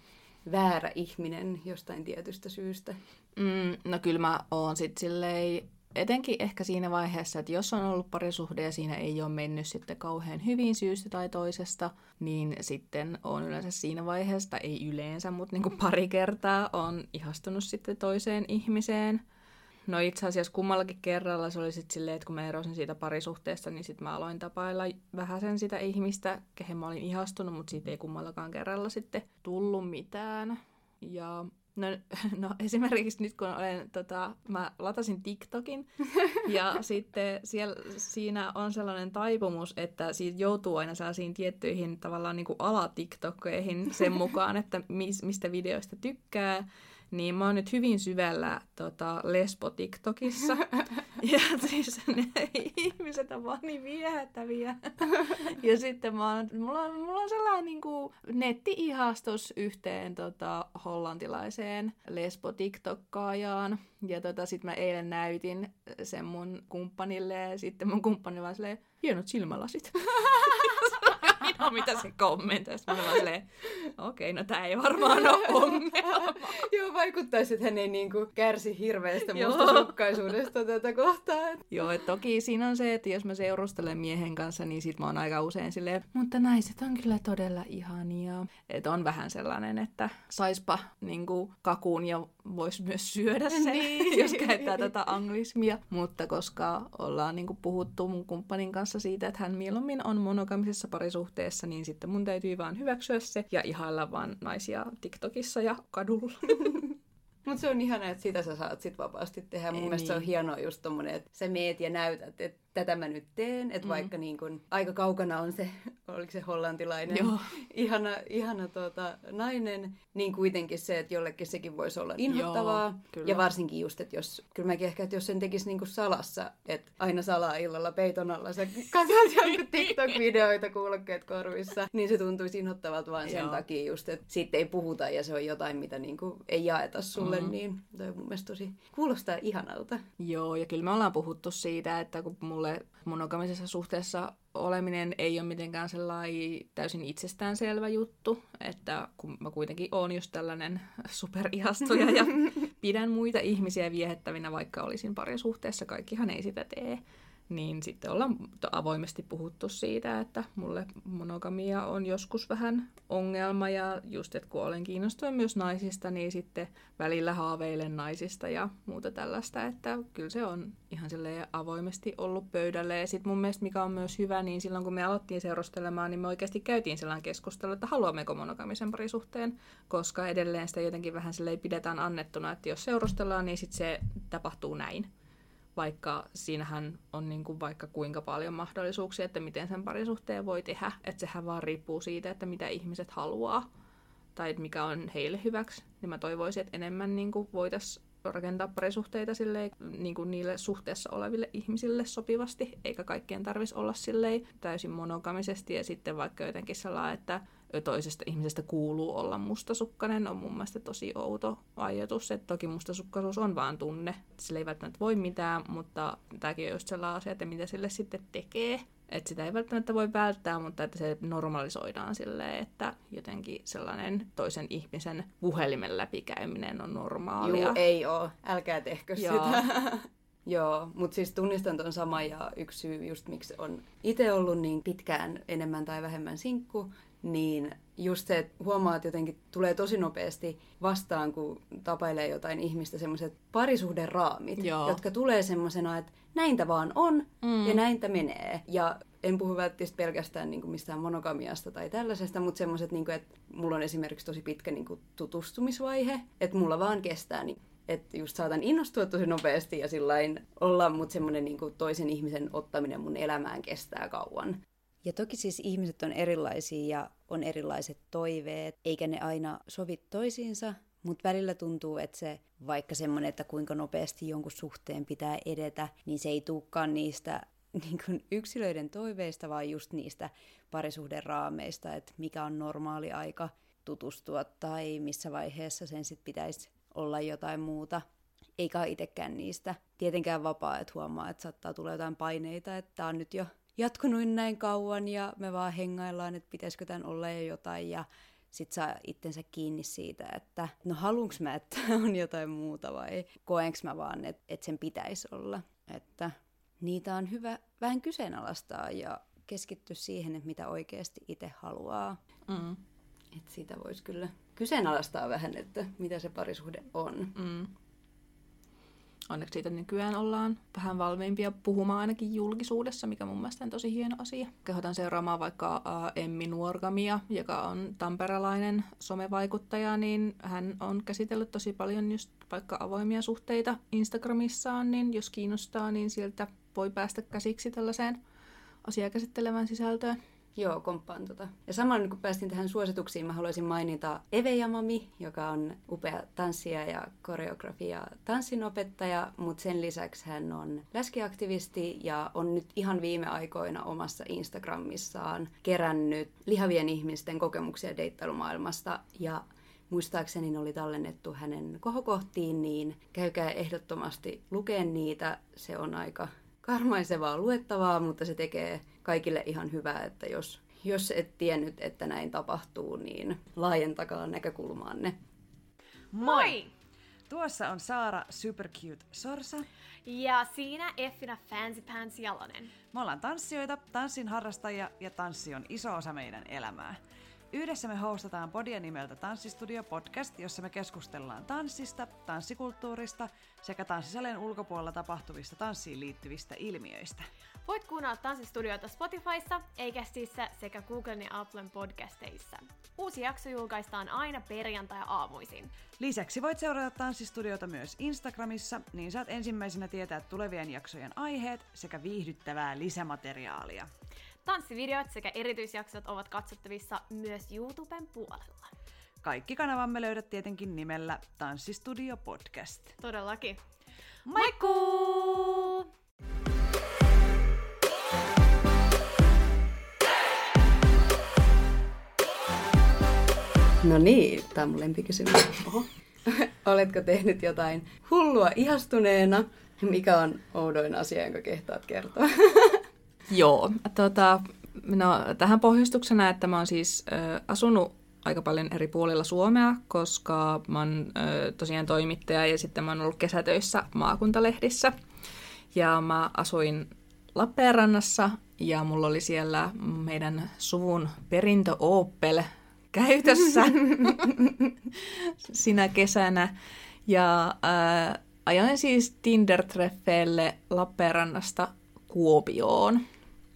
väärä ihminen jostain tietystä syystä? Mm, no kyllä mä oon sit silleen etenkin ehkä siinä vaiheessa, että jos on ollut parisuhde ja siinä ei ole mennyt sitten kauhean hyvin syystä tai toisesta, niin sitten on yleensä siinä vaiheessa, ei yleensä, mutta niin kuin pari kertaa on ihastunut sitten toiseen ihmiseen. No itse asiassa kummallakin kerralla se oli sitten silleen, että kun mä erosin siitä parisuhteesta, niin sitten mä aloin tapailla vähän sen sitä ihmistä, kehen mä olin ihastunut, mutta siitä ei kummallakaan kerralla sitten tullut mitään. Ja No, no esimerkiksi nyt kun olen, tota, mä latasin TikTokin ja sitten siellä, siinä on sellainen taipumus, että siitä joutuu aina sellaisiin tiettyihin tavallaan niin kuin alatiktokeihin sen mukaan, että mis, mistä videoista tykkää niin mä oon nyt hyvin syvällä tota, lesbo-tiktokissa. ja siis ne ihmiset on vaan niin viehättäviä. ja sitten mä oon, mulla, on, mulla on sellainen niin kuin netti-ihastus yhteen tota, hollantilaiseen lesbo-tiktokkaajaan. Ja tota, sitten mä eilen näytin sen mun kumppanille ja sitten mun kumppani vaan silleen, hienot silmälasit. ainoa, mitä se kommentoi. Sitten mä olin okei, okay, no tää ei varmaan ole ongelma. Joo, vaikuttaisi, että hän ei niinku kärsi hirveästä mustasukkaisuudesta tätä kohtaa. Joo, et toki siinä on se, että jos mä seurustelen miehen kanssa, niin sit mä oon aika usein silleen, mutta naiset on kyllä todella ihania. Että on vähän sellainen, että saispa niinku kakuun ja vois myös syödä sen, niin. jos käyttää tätä anglismia. Mutta koska ollaan niinku puhuttu mun kumppanin kanssa siitä, että hän mieluummin on monogamisessa parisuhteessa, niin sitten mun täytyy vaan hyväksyä se ja ihailla vaan naisia TikTokissa ja kadulla. Mutta se on ihana, että sitä sä saat sit vapaasti tehdä. Mun Ei, mielestä niin. se on niin. hienoa just tommonen, että sä meet ja näytät, että tätä mä nyt teen. Että mm. vaikka niin kun, aika kaukana on se, oliko se hollantilainen, Joo. ihana, ihana tuota, nainen, niin kuitenkin se, että jollekin sekin voisi olla inhottavaa. Joo, ja varsinkin just, että jos, kyllä mäkin ehkä, että jos sen tekisi niin salassa, että aina salaa illalla peiton alla sä katsot jonkun TikTok-videoita kuulokkeet korvissa, niin se tuntuisi inhottavalta vaan sen Joo. takia just, että siitä ei puhuta ja se on jotain, mitä niin kuin ei jaeta sulle, mm. niin toi mun mielestä tosi kuulostaa ihanalta. Joo, ja kyllä me ollaan puhuttu siitä, että kun mulle monogamisessa suhteessa oleminen ei ole mitenkään sellainen täysin itsestäänselvä juttu, että kun mä kuitenkin oon just tällainen superihastuja ja pidän muita ihmisiä viehettävinä, vaikka olisin parisuhteessa, kaikkihan ei sitä tee, niin sitten ollaan avoimesti puhuttu siitä, että mulle monogamia on joskus vähän ongelma ja just, että kun olen kiinnostunut myös naisista, niin sitten välillä haaveilen naisista ja muuta tällaista, että kyllä se on ihan avoimesti ollut pöydällä. Ja sitten mun mielestä mikä on myös hyvä, niin silloin kun me alettiin seurustelemaan, niin me oikeasti käytiin sellainen keskustelu, että haluammeko monogamisen parisuhteen, koska edelleen sitä jotenkin vähän silleen pidetään annettuna, että jos seurustellaan, niin sitten se tapahtuu näin vaikka siinähän on niin kuin vaikka kuinka paljon mahdollisuuksia, että miten sen parisuhteen voi tehdä. Että sehän vaan riippuu siitä, että mitä ihmiset haluaa tai että mikä on heille hyväksi. Niin mä toivoisin, että enemmän niin kuin voitaisiin rakentaa parisuhteita silleen, niin kuin niille suhteessa oleville ihmisille sopivasti, eikä kaikkien tarvitsisi olla silleen täysin monogamisesti ja sitten vaikka jotenkin sellainen, että toisesta ihmisestä kuuluu olla mustasukkainen, on mun mielestä tosi outo ajatus. Että toki mustasukkaisuus on vaan tunne. Sillä ei välttämättä voi mitään, mutta tämäkin on just sellainen asia, että mitä sille sitten tekee. Että sitä ei välttämättä voi välttää, mutta että se normalisoidaan silleen, että jotenkin sellainen toisen ihmisen puhelimen läpikäyminen on normaalia. Joo, ei oo. Älkää tehkö Joo. sitä. Joo, mutta siis tunnistan tuon sama ja yksi syy just miksi on itse ollut niin pitkään enemmän tai vähemmän sinkku, niin just se, että huomaa, että jotenkin tulee tosi nopeasti vastaan, kun tapailee jotain ihmistä, semmoiset parisuhderaamit, Joo. jotka tulee semmoisena, että näintä vaan on mm. ja näintä menee. Ja en puhu välttämättä pelkästään niin kuin mistään monogamiasta tai tällaisesta, mutta semmoiset, niin että mulla on esimerkiksi tosi pitkä niin kuin tutustumisvaihe, että mulla vaan kestää niin että just saatan innostua tosi nopeasti ja sillain olla, mutta semmoinen niin toisen ihmisen ottaminen mun elämään kestää kauan. Ja toki siis ihmiset on erilaisia ja on erilaiset toiveet, eikä ne aina sovi toisiinsa, mutta välillä tuntuu, että se vaikka semmoinen, että kuinka nopeasti jonkun suhteen pitää edetä, niin se ei tulekaan niistä niin kuin yksilöiden toiveista, vaan just niistä parisuhderaameista, että mikä on normaali aika tutustua tai missä vaiheessa sen sitten pitäisi olla jotain muuta. Eikä itsekään niistä tietenkään vapaa, että huomaa, että saattaa tulla jotain paineita, että tämä on nyt jo jatkunut näin kauan ja me vaan hengaillaan, että pitäisikö tämän olla jo jotain ja sit saa itsensä kiinni siitä, että no haluanko mä, että on jotain muuta vai koenko mä vaan, että, että sen pitäisi olla. että niitä on hyvä vähän kyseenalaistaa ja keskittyä siihen, että mitä oikeasti itse haluaa. Mm. Että siitä voisi kyllä kyseenalaistaa vähän, että mitä se parisuhde on. Mm. Onneksi siitä nykyään ollaan vähän valmiimpia puhumaan ainakin julkisuudessa, mikä mun mielestä on tosi hieno asia. Kehotan seuraamaan vaikka uh, Emmi Nuorgamia, joka on tamperelainen somevaikuttaja, niin hän on käsitellyt tosi paljon just vaikka avoimia suhteita Instagramissaan, niin jos kiinnostaa, niin sieltä voi päästä käsiksi tällaiseen asiaa käsittelevään sisältöön. Joo, komppaan tota. Ja samalla kun päästiin tähän suosituksiin, mä haluaisin mainita Eve Jamami, joka on upea tanssija ja koreografia tanssinopettaja, mutta sen lisäksi hän on läskiaktivisti ja on nyt ihan viime aikoina omassa Instagramissaan kerännyt lihavien ihmisten kokemuksia deittailumaailmasta ja muistaakseni ne oli tallennettu hänen kohokohtiin, niin käykää ehdottomasti lukeen niitä. Se on aika karmaisevaa luettavaa, mutta se tekee kaikille ihan hyvää, että jos, jos et tiennyt, että näin tapahtuu, niin laajentakaa näkökulmaanne. Moi! Tuossa on Saara Supercute Sorsa. Ja siinä Effina Fancy Pants Jalonen. Me ollaan tanssijoita, tanssin harrastajia ja tanssi on iso osa meidän elämää. Yhdessä me hostataan podia nimeltä Tanssistudio Podcast, jossa me keskustellaan tanssista, tanssikulttuurista sekä tanssisalien ulkopuolella tapahtuvista tanssiin liittyvistä ilmiöistä. Voit kuunnella Tanssistudioita Spotifyssa, Eikästissä sekä Googlen ja Applen podcasteissa. Uusi jakso julkaistaan aina perjantai-aamuisin. Lisäksi voit seurata Tanssistudiota myös Instagramissa, niin saat ensimmäisenä tietää tulevien jaksojen aiheet sekä viihdyttävää lisämateriaalia. Tanssivideot sekä erityisjaksot ovat katsottavissa myös YouTuben puolella. Kaikki kanavamme löydät tietenkin nimellä Tanssistudio Podcast. Todellakin. Moikkuu! No niin, tämä on mun lempikysymys. Oho. Oletko tehnyt jotain hullua ihastuneena? Mikä on oudoin asia, jonka kehtaat kertoa? Joo, tota, no, tähän pohjustuksena, että mä oon siis äh, asunut aika paljon eri puolilla Suomea, koska mä oon äh, tosiaan toimittaja ja sitten mä oon ollut kesätöissä maakuntalehdissä. Ja mä asuin Lappeenrannassa ja mulla oli siellä meidän suvun perintö Opel käytössä sinä kesänä. Ja äh, ajoin siis Tinder-treffeille Lappeenrannasta Kuopioon.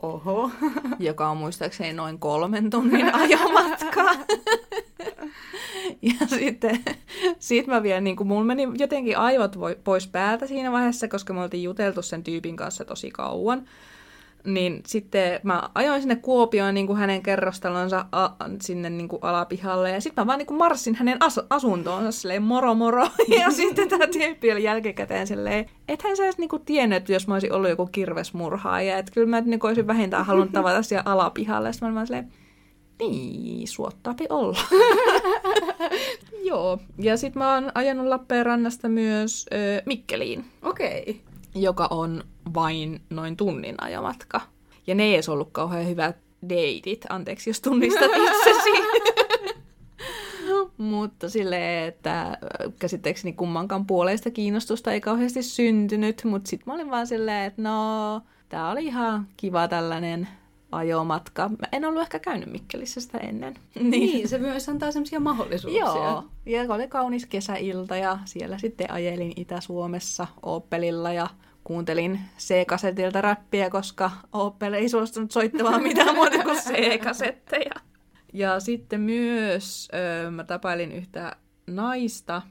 Oho. joka on muistaakseni noin kolmen tunnin ajomatka. ja sitten sit mä vielä, niin mulla meni jotenkin aivot pois päältä siinä vaiheessa, koska me oltiin juteltu sen tyypin kanssa tosi kauan. Niin sitten mä ajoin sinne Kuopioon niin kuin hänen kerrostalonsa a, sinne niin kuin alapihalle. Ja sitten mä vaan niin kuin marssin hänen as, asuntoonsa silleen moro moro. Ja sitten tämä tyyppi oli jälkikäteen silleen, ethän sä edes niin kuin tiennyt, että jos mä olisin ollut joku kirvesmurhaaja. Että kyllä mä niin kuin olisin vähintään halunnut tavata siellä alapihalle. Ja sitten mä olin silleen, niin, suottaapi olla. Joo, ja sitten mä oon ajanut Lappeenrannasta myös ö, Mikkeliin. Okei. Okay. Joka on vain noin tunnin ajomatka. Ja ne ei edes ollut kauhean hyvät deitit, anteeksi jos tunnistat itsesi. Mutta silleen, että käsittääkseni kummankaan puoleista kiinnostusta ei kauheasti syntynyt, mutta sitten mä olin vaan silleen, että no, tää oli ihan kiva tällainen ajomatka. Mä en ollut ehkä käynyt Mikkelissä sitä ennen. niin. niin, se myös antaa semmoisia mahdollisuuksia. Joo, ja oli kaunis kesäilta ja siellä sitten ajelin Itä-Suomessa Opelilla ja kuuntelin C-kasetilta räppiä, koska Opel ei suostunut soittamaan mitään muuta kuin C-kasetteja. Ja sitten myös öö, mä tapailin yhtä naista,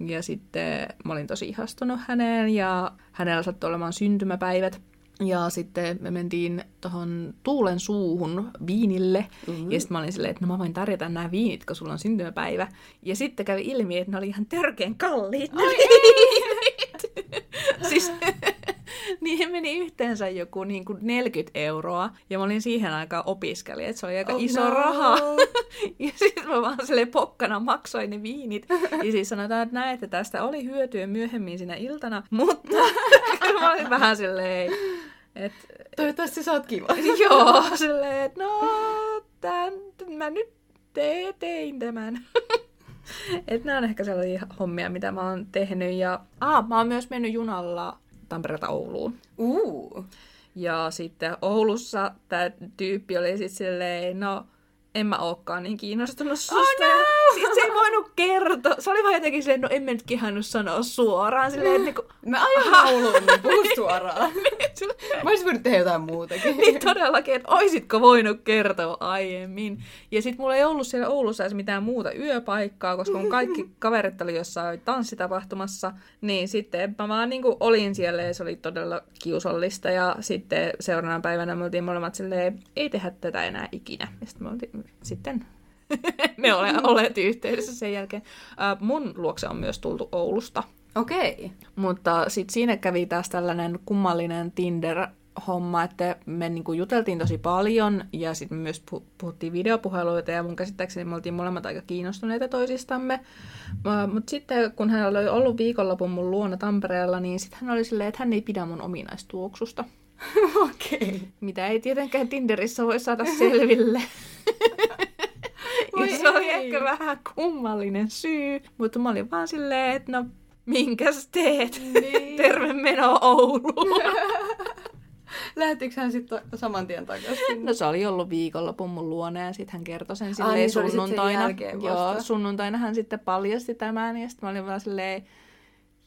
ja sitten mä olin tosi ihastunut häneen, ja hänellä sattui olemaan syntymäpäivät. Ja sitten me mentiin tuohon Tuulen suuhun viinille. Mm-hmm. Ja sitten mä olin silleen, että no mä voin tarjota nämä viinit, kun sulla on syntymäpäivä. Ja sitten kävi ilmi, että ne oli ihan törkeän kalliit viinit. siis niihin meni yhteensä joku niin kuin 40 euroa. Ja mä olin siihen aikaan opiskelija, että se oli aika oh, iso no. raha. ja sitten mä vaan silleen pokkana maksoin ne viinit. Ja siis sanotaan, että näet, että tästä oli hyötyä myöhemmin siinä iltana. Mutta mä olin vähän silleen, et, Toivottavasti sä oot kiva. joo, silleen, että no, tämän, mä nyt te, tein tämän. Et nämä on ehkä sellaisia hommia, mitä mä oon tehnyt. Ja ah, mä oon myös mennyt junalla Tampereelta Ouluun. Uu. Ja sitten Oulussa tämä tyyppi oli sitten silleen, no en mä ookaan niin kiinnostunut susta. Oh no! Sitten se ei voinut kertoa. Se oli vaan jotenkin silleen, no en mä nyt sanoa suoraan. Silleen, että niinku, Mä aion Ouluun, niin puhu suoraan. Mä olisin voinut tehdä jotain muutakin. niin todellakin, että oisitko voinut kertoa aiemmin. Ja sitten mulla ei ollut siellä Oulussa edes mitään muuta yöpaikkaa, koska mun kaikki kaverit oli jossain tanssitapahtumassa. Niin sitten mä vaan niin olin siellä ja se oli todella kiusallista. Ja sitten seuraavana päivänä me oltiin molemmat silleen, ei tehdä tätä enää ikinä. Ja sitten me oltiin, sitten me ole, olleet yhteydessä sen jälkeen. Äh, mun luokse on myös tultu Oulusta. Okei. Okay. Mutta sitten siinä kävi taas tällainen kummallinen Tinder-homma, että me niinku juteltiin tosi paljon ja sitten myös pu- puhuttiin videopuheluita ja mun käsittääkseni me oltiin molemmat aika kiinnostuneita toisistamme. Mutta sitten kun hän oli ollut viikonlopun mun luona Tampereella, niin sitten hän oli silleen, että hän ei pidä mun ominaistuoksusta. Okei. Okay. Mitä ei tietenkään Tinderissä voi saada selville. ja se oli ehkä vähän kummallinen syy, mutta mä olin vaan silleen, että no minkäs teet? Niin. Terve meno Ouluun. Lähettikö hän sitten saman tien takaisin? No se oli ollut viikonlopun mun luona ja sitten hän kertoi sen Ah, silleen niin se sit sen sunnuntaina. jälkeen Joo, sunnuntaina hän sitten paljasti tämän ja sitten mä olin vaan silleen,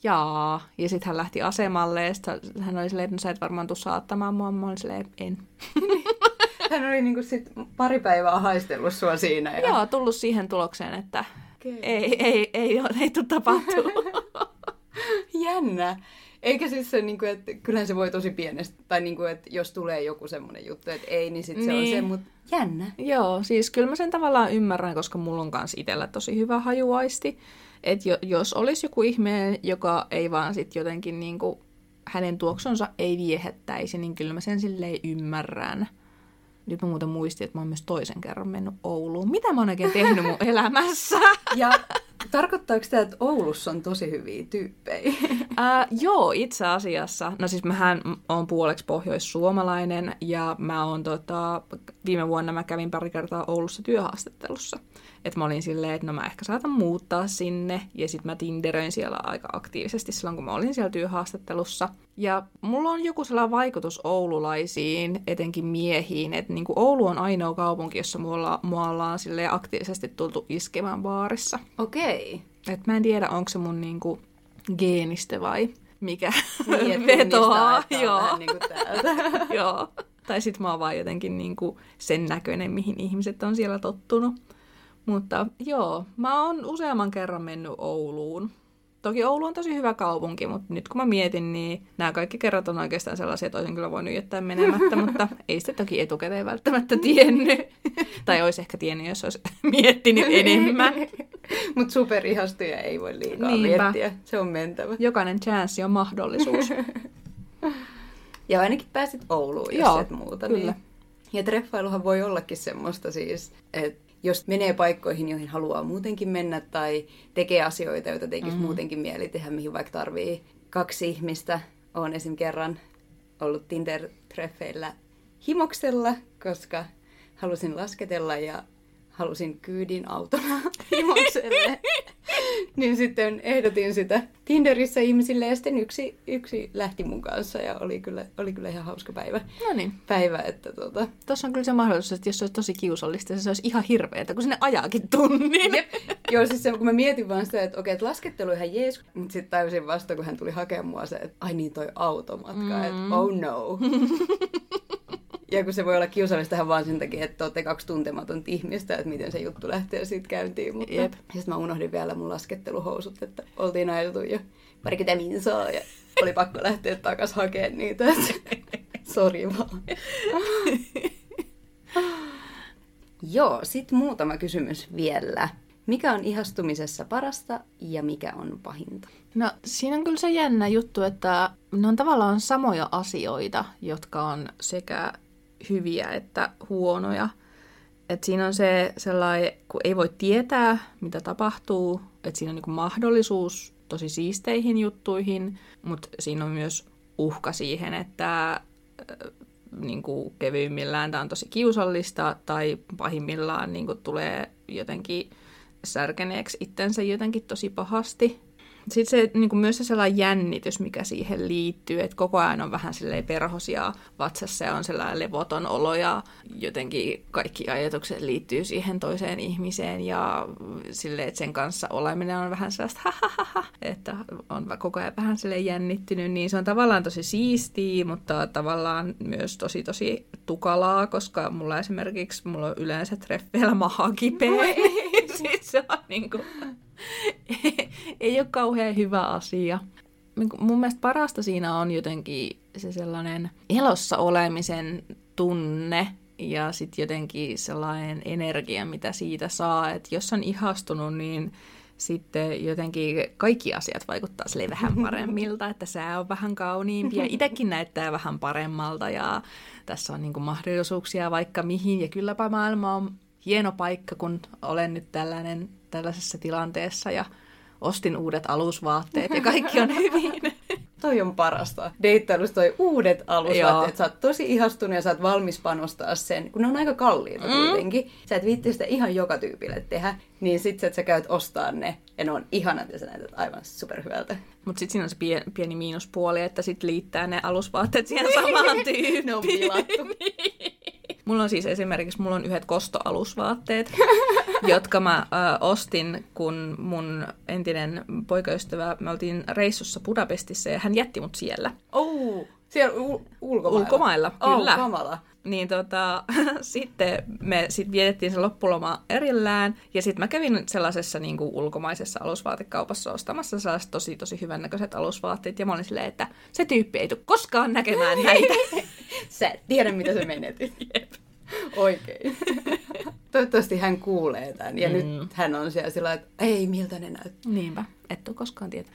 jaa. Ja sitten hän lähti asemalle ja sitten hän oli silleen, että no sä et varmaan tuu saattamaan mua. Mä olin silleen, en. Hän oli niinku sit pari päivää haistellut sua siinä. Ja... Joo, tullut siihen tulokseen, että Okei. ei, ei, ei, ei tule tapahtuu. Jännä. Eikä siis se, niinku, että kyllähän se voi tosi pienestä, tai niinku, että jos tulee joku semmoinen juttu, että ei, niin sitten se on Niin. se, mutta jännä. Joo, siis kyllä mä sen tavallaan ymmärrän, koska mulla on kans itsellä tosi hyvä hajuaisti. Että jo, jos olisi joku ihminen, joka ei vaan sit jotenkin niinku, hänen tuoksonsa ei viehättäisi, niin kyllä mä sen silleen ymmärrän. Nyt mä muuten muistin, että mä oon myös toisen kerran mennyt Ouluun. Mitä mä oon oikein tehnyt mun elämässä? Ja tarkoittaako tämä, että Oulussa on tosi hyviä tyyppejä? Äh, joo, itse asiassa. No siis mähän on puoleksi pohjoissuomalainen ja mä oon tota, viime vuonna mä kävin pari kertaa Oulussa työhaastattelussa. Että mä olin silleen, että no mä ehkä saatan muuttaa sinne ja sit mä tinderöin siellä aika aktiivisesti silloin, kun mä olin siellä työhaastattelussa. Ja mulla on joku sellainen vaikutus oululaisiin, etenkin miehiin, että niinku Oulu on ainoa kaupunki, jossa mua, mua ollaan silleen aktiivisesti tultu iskemään baarissa. Okei. Et mä en tiedä, onko se mun niinku geenistä vai mikä Niin, et vetoaa. on Joo, täältä. joo. Tai sit mä oon vaan jotenkin niinku sen näköinen, mihin ihmiset on siellä tottunut. Mutta joo, mä oon useamman kerran mennyt Ouluun. Toki Oulu on tosi hyvä kaupunki, mutta nyt kun mä mietin, niin nämä kaikki kerrat on oikeastaan sellaisia, että olisin kyllä voinut jättää menemättä, mutta ei sitä toki etukäteen välttämättä tiennyt. tai olisi ehkä tiennyt, jos olisi miettinyt enemmän. Mutta superihastuja ei voi liikaa Niinpä. miettiä. Se on mentävä. Jokainen chanssi on mahdollisuus. Ja ainakin pääsit Ouluun, jos Joo, et muuta. kyllä. Niin. Ja treffailuhan voi ollakin semmoista siis, että jos menee paikkoihin, joihin haluaa muutenkin mennä tai tekee asioita, joita tekisi mm-hmm. muutenkin mieli tehdä, mihin vaikka tarvii kaksi ihmistä. Olen esim. kerran ollut Tinder-treffeillä himoksella, koska halusin lasketella ja halusin kyydin autona himokselle. niin sitten ehdotin sitä Tinderissä ihmisille ja sitten yksi, yksi lähti mun kanssa ja oli kyllä, oli kyllä ihan hauska päivä. no niin. Päivä, että tota... Tuossa on kyllä se mahdollisuus, että jos se olisi tosi kiusallista, se olisi ihan hirveetä, kun sinne ajaakin tunnin. Jep. Joo, siis se, kun mä mietin vaan sitä, että okei, että laskettelu ihan jees, mutta sitten tajusin vasta, kun hän tuli hakemaan mua se, että ai niin, toi automatka, mm. että oh no. ja kun se voi olla kiusallista ihan vaan sen takia, että te olette kaksi tuntematonta ihmistä, että miten se juttu lähtee siitä käyntiin. Mutta Jep. ja sitten mä unohdin vielä mun lasketteluhousut, että oltiin ajeltu jo parikymmentä minsaa ja oli pakko lähteä takas hakemaan niitä. Sori vaan. Joo, sitten muutama kysymys vielä. Mikä on ihastumisessa parasta ja mikä on pahinta? No siinä on kyllä se jännä juttu, että ne on tavallaan samoja asioita, jotka on sekä hyviä että huonoja. Et siinä on se sellainen, kun ei voi tietää, mitä tapahtuu, että siinä on niinku mahdollisuus tosi siisteihin juttuihin, mutta siinä on myös uhka siihen, että niinku kevyimmillään tämä on tosi kiusallista tai pahimmillaan niinku tulee jotenkin särkeneeksi itsensä jotenkin tosi pahasti. Sitten se niin kuin myös se sellainen jännitys, mikä siihen liittyy, että koko ajan on vähän silleen perhosia vatsassa ja on sellainen levoton olo ja jotenkin kaikki ajatukset liittyy siihen toiseen ihmiseen ja sille, että sen kanssa oleminen on vähän sellaista ha, että on koko ajan vähän silleen jännittynyt, niin se on tavallaan tosi siistiä, mutta tavallaan myös tosi tosi tukalaa, koska mulla esimerkiksi mulla on yleensä treffeillä maha kipeä. Sitten se on niin kuin, ei ole kauhean hyvä asia. Niin mun mielestä parasta siinä on jotenkin se sellainen elossa olemisen tunne ja sitten jotenkin sellainen energia, mitä siitä saa. Että jos on ihastunut, niin sitten jotenkin kaikki asiat vaikuttaa sille vähän paremmilta, että sää on vähän kauniimpi ja itsekin näyttää vähän paremmalta ja tässä on niin mahdollisuuksia vaikka mihin ja kylläpä maailma on hieno paikka, kun olen nyt tällainen, tällaisessa tilanteessa ja ostin uudet alusvaatteet ja kaikki on hyvin. toi on parasta. Deittailussa toi uudet alusvaatteet. Sä oot tosi ihastunut ja sä oot valmis panostaa sen, kun ne on aika kalliita mm. kuitenkin. Sä et viitti sitä ihan joka tyypille tehdä, niin sit että sä käyt ostaa ne ja ne on ihanat ja sä näytät aivan superhyvältä. Mutta sitten siinä on se pieni, pieni miinuspuoli, että sit liittää ne alusvaatteet siihen samaan tyyppiin. ne on pilattu. Mulla on siis esimerkiksi mulla on yhdet kostoalusvaatteet, jotka mä ö, ostin, kun mun entinen poikaystävä, me oltiin reissussa Budapestissa ja hän jätti mut siellä. Oh, siellä u- ulkomailla? Ulkomailla, kyllä. Oh, kamala. Niin tota, sitten me sit vietettiin se loppuloma erillään, ja sitten mä kävin sellaisessa niin kuin ulkomaisessa alusvaatekaupassa ostamassa sellaiset tosi tosi hyvännäköiset alusvaatteet, ja mä olin silleen, että se tyyppi ei tule koskaan näkemään näitä. Sä et tiedä, mitä se menetit. Jep. Oikein. Toivottavasti hän kuulee tämän. Ja mm. nyt hän on siellä sillä että ei, miltä ne näyttää. Niinpä, et ole koskaan tiedä.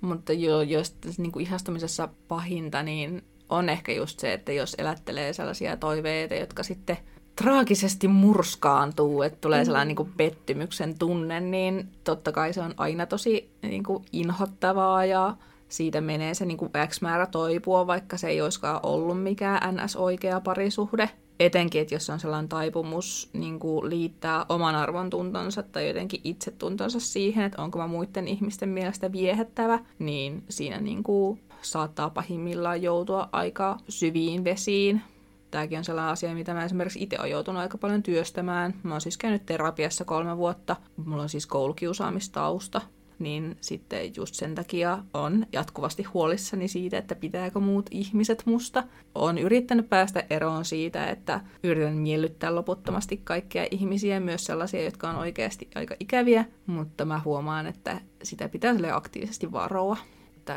Mutta jo, jos niin kuin ihastumisessa pahinta, niin on ehkä just se, että jos elättelee sellaisia toiveita, jotka sitten traagisesti murskaantuu, että tulee sellainen niin kuin pettymyksen tunne, niin totta kai se on aina tosi niin kuin inhottavaa ja siitä menee se niin kuin X määrä toipua, vaikka se ei olisikaan ollut mikään NS-oikea parisuhde. Etenkin, että jos on sellainen taipumus niin kuin liittää oman arvon tuntonsa tai jotenkin itsetuntonsa siihen, että onko mä muiden ihmisten mielestä viehättävä, niin siinä niin kuin saattaa pahimmillaan joutua aika syviin vesiin. Tämäkin on sellainen asia, mitä mä esimerkiksi itse olen joutunut aika paljon työstämään. Mä oon siis käynyt terapiassa kolme vuotta. Mulla on siis koulukiusaamistausta niin sitten just sen takia on jatkuvasti huolissani siitä, että pitääkö muut ihmiset musta. Olen yrittänyt päästä eroon siitä, että yritän miellyttää loputtomasti kaikkia ihmisiä, myös sellaisia, jotka on oikeasti aika ikäviä, mutta mä huomaan, että sitä pitää aktiivisesti varoa.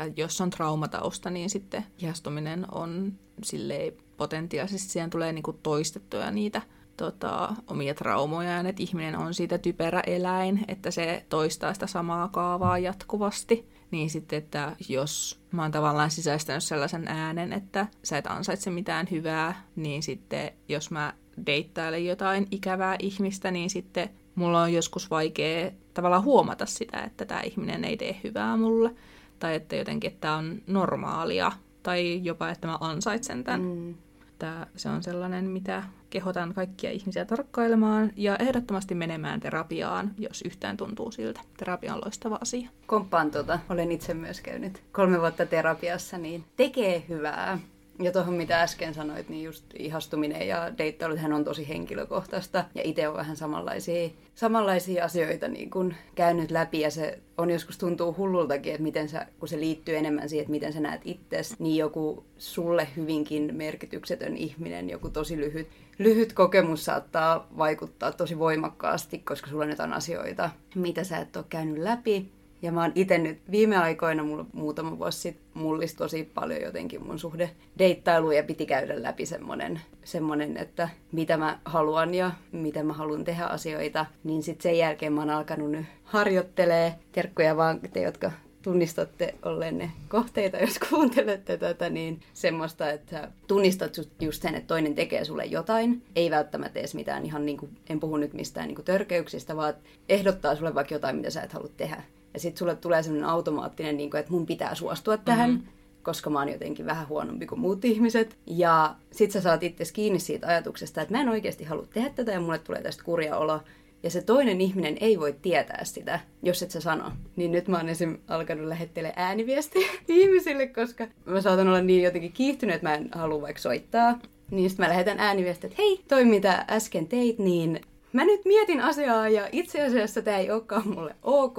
Että jos on traumatausta, niin sitten ihastuminen on silleen potentiaalisesti, siihen tulee niinku toistettuja niitä tota, omia traumojaan, että ihminen on siitä typerä eläin, että se toistaa sitä samaa kaavaa jatkuvasti. Niin sitten, että jos mä oon tavallaan sisäistänyt sellaisen äänen, että sä et ansaitse mitään hyvää, niin sitten jos mä deittailen jotain ikävää ihmistä, niin sitten mulla on joskus vaikea tavallaan huomata sitä, että tämä ihminen ei tee hyvää mulle. Tai että jotenkin, että tämä on normaalia. Tai jopa, että mä ansaitsen tämän. Mm. Että se on sellainen, mitä kehotan kaikkia ihmisiä tarkkailemaan ja ehdottomasti menemään terapiaan, jos yhtään tuntuu siltä. Terapia on loistava asia. Komppaan tota. Olen itse myös käynyt kolme vuotta terapiassa, niin tekee hyvää. Ja tuohon mitä äsken sanoit, niin just ihastuminen ja deittailut on tosi henkilökohtaista. Ja itse on vähän samanlaisia, samanlaisia asioita niin kun käynyt läpi ja se on joskus tuntuu hullultakin, että miten sä, kun se liittyy enemmän siihen, että miten sä näet itses, niin joku sulle hyvinkin merkityksetön ihminen, joku tosi lyhyt, lyhyt kokemus saattaa vaikuttaa tosi voimakkaasti, koska sulla nyt on asioita, mitä sä et ole käynyt läpi. Ja mä oon itse nyt viime aikoina, mulla muutama vuosi sitten mullisi tosi paljon jotenkin mun suhde deittailu ja piti käydä läpi semmonen, semmonen, että mitä mä haluan ja miten mä haluan tehdä asioita. Niin sitten sen jälkeen mä oon alkanut nyt harjoittelee. Terkkuja vaan te, jotka tunnistatte olleenne kohteita, jos kuuntelette tätä, niin semmoista, että tunnistat just sen, että toinen tekee sulle jotain, ei välttämättä edes mitään ihan, niin kuin, en puhu nyt mistään niin kuin törkeyksistä, vaan ehdottaa sulle vaikka jotain, mitä sä et halua tehdä. Ja sitten sulle tulee semmoinen automaattinen, niin kuin, että mun pitää suostua tähän, mm-hmm. koska mä oon jotenkin vähän huonompi kuin muut ihmiset. Ja sit sä saat itse kiinni siitä ajatuksesta, että mä en oikeasti halua tehdä tätä ja mulle tulee tästä kurja olo. ja se toinen ihminen ei voi tietää sitä, jos et sä sano. Niin nyt mä oon esim. alkanut lähettelemään ääniviestiä ihmisille, koska mä saatan olla niin jotenkin kiihtynyt, että mä en halua vaikka soittaa. Niin sitten mä lähetän ääniviestiä, että hei, toi mitä äsken teit, niin mä nyt mietin asiaa ja itse asiassa tämä ei olekaan mulle ok.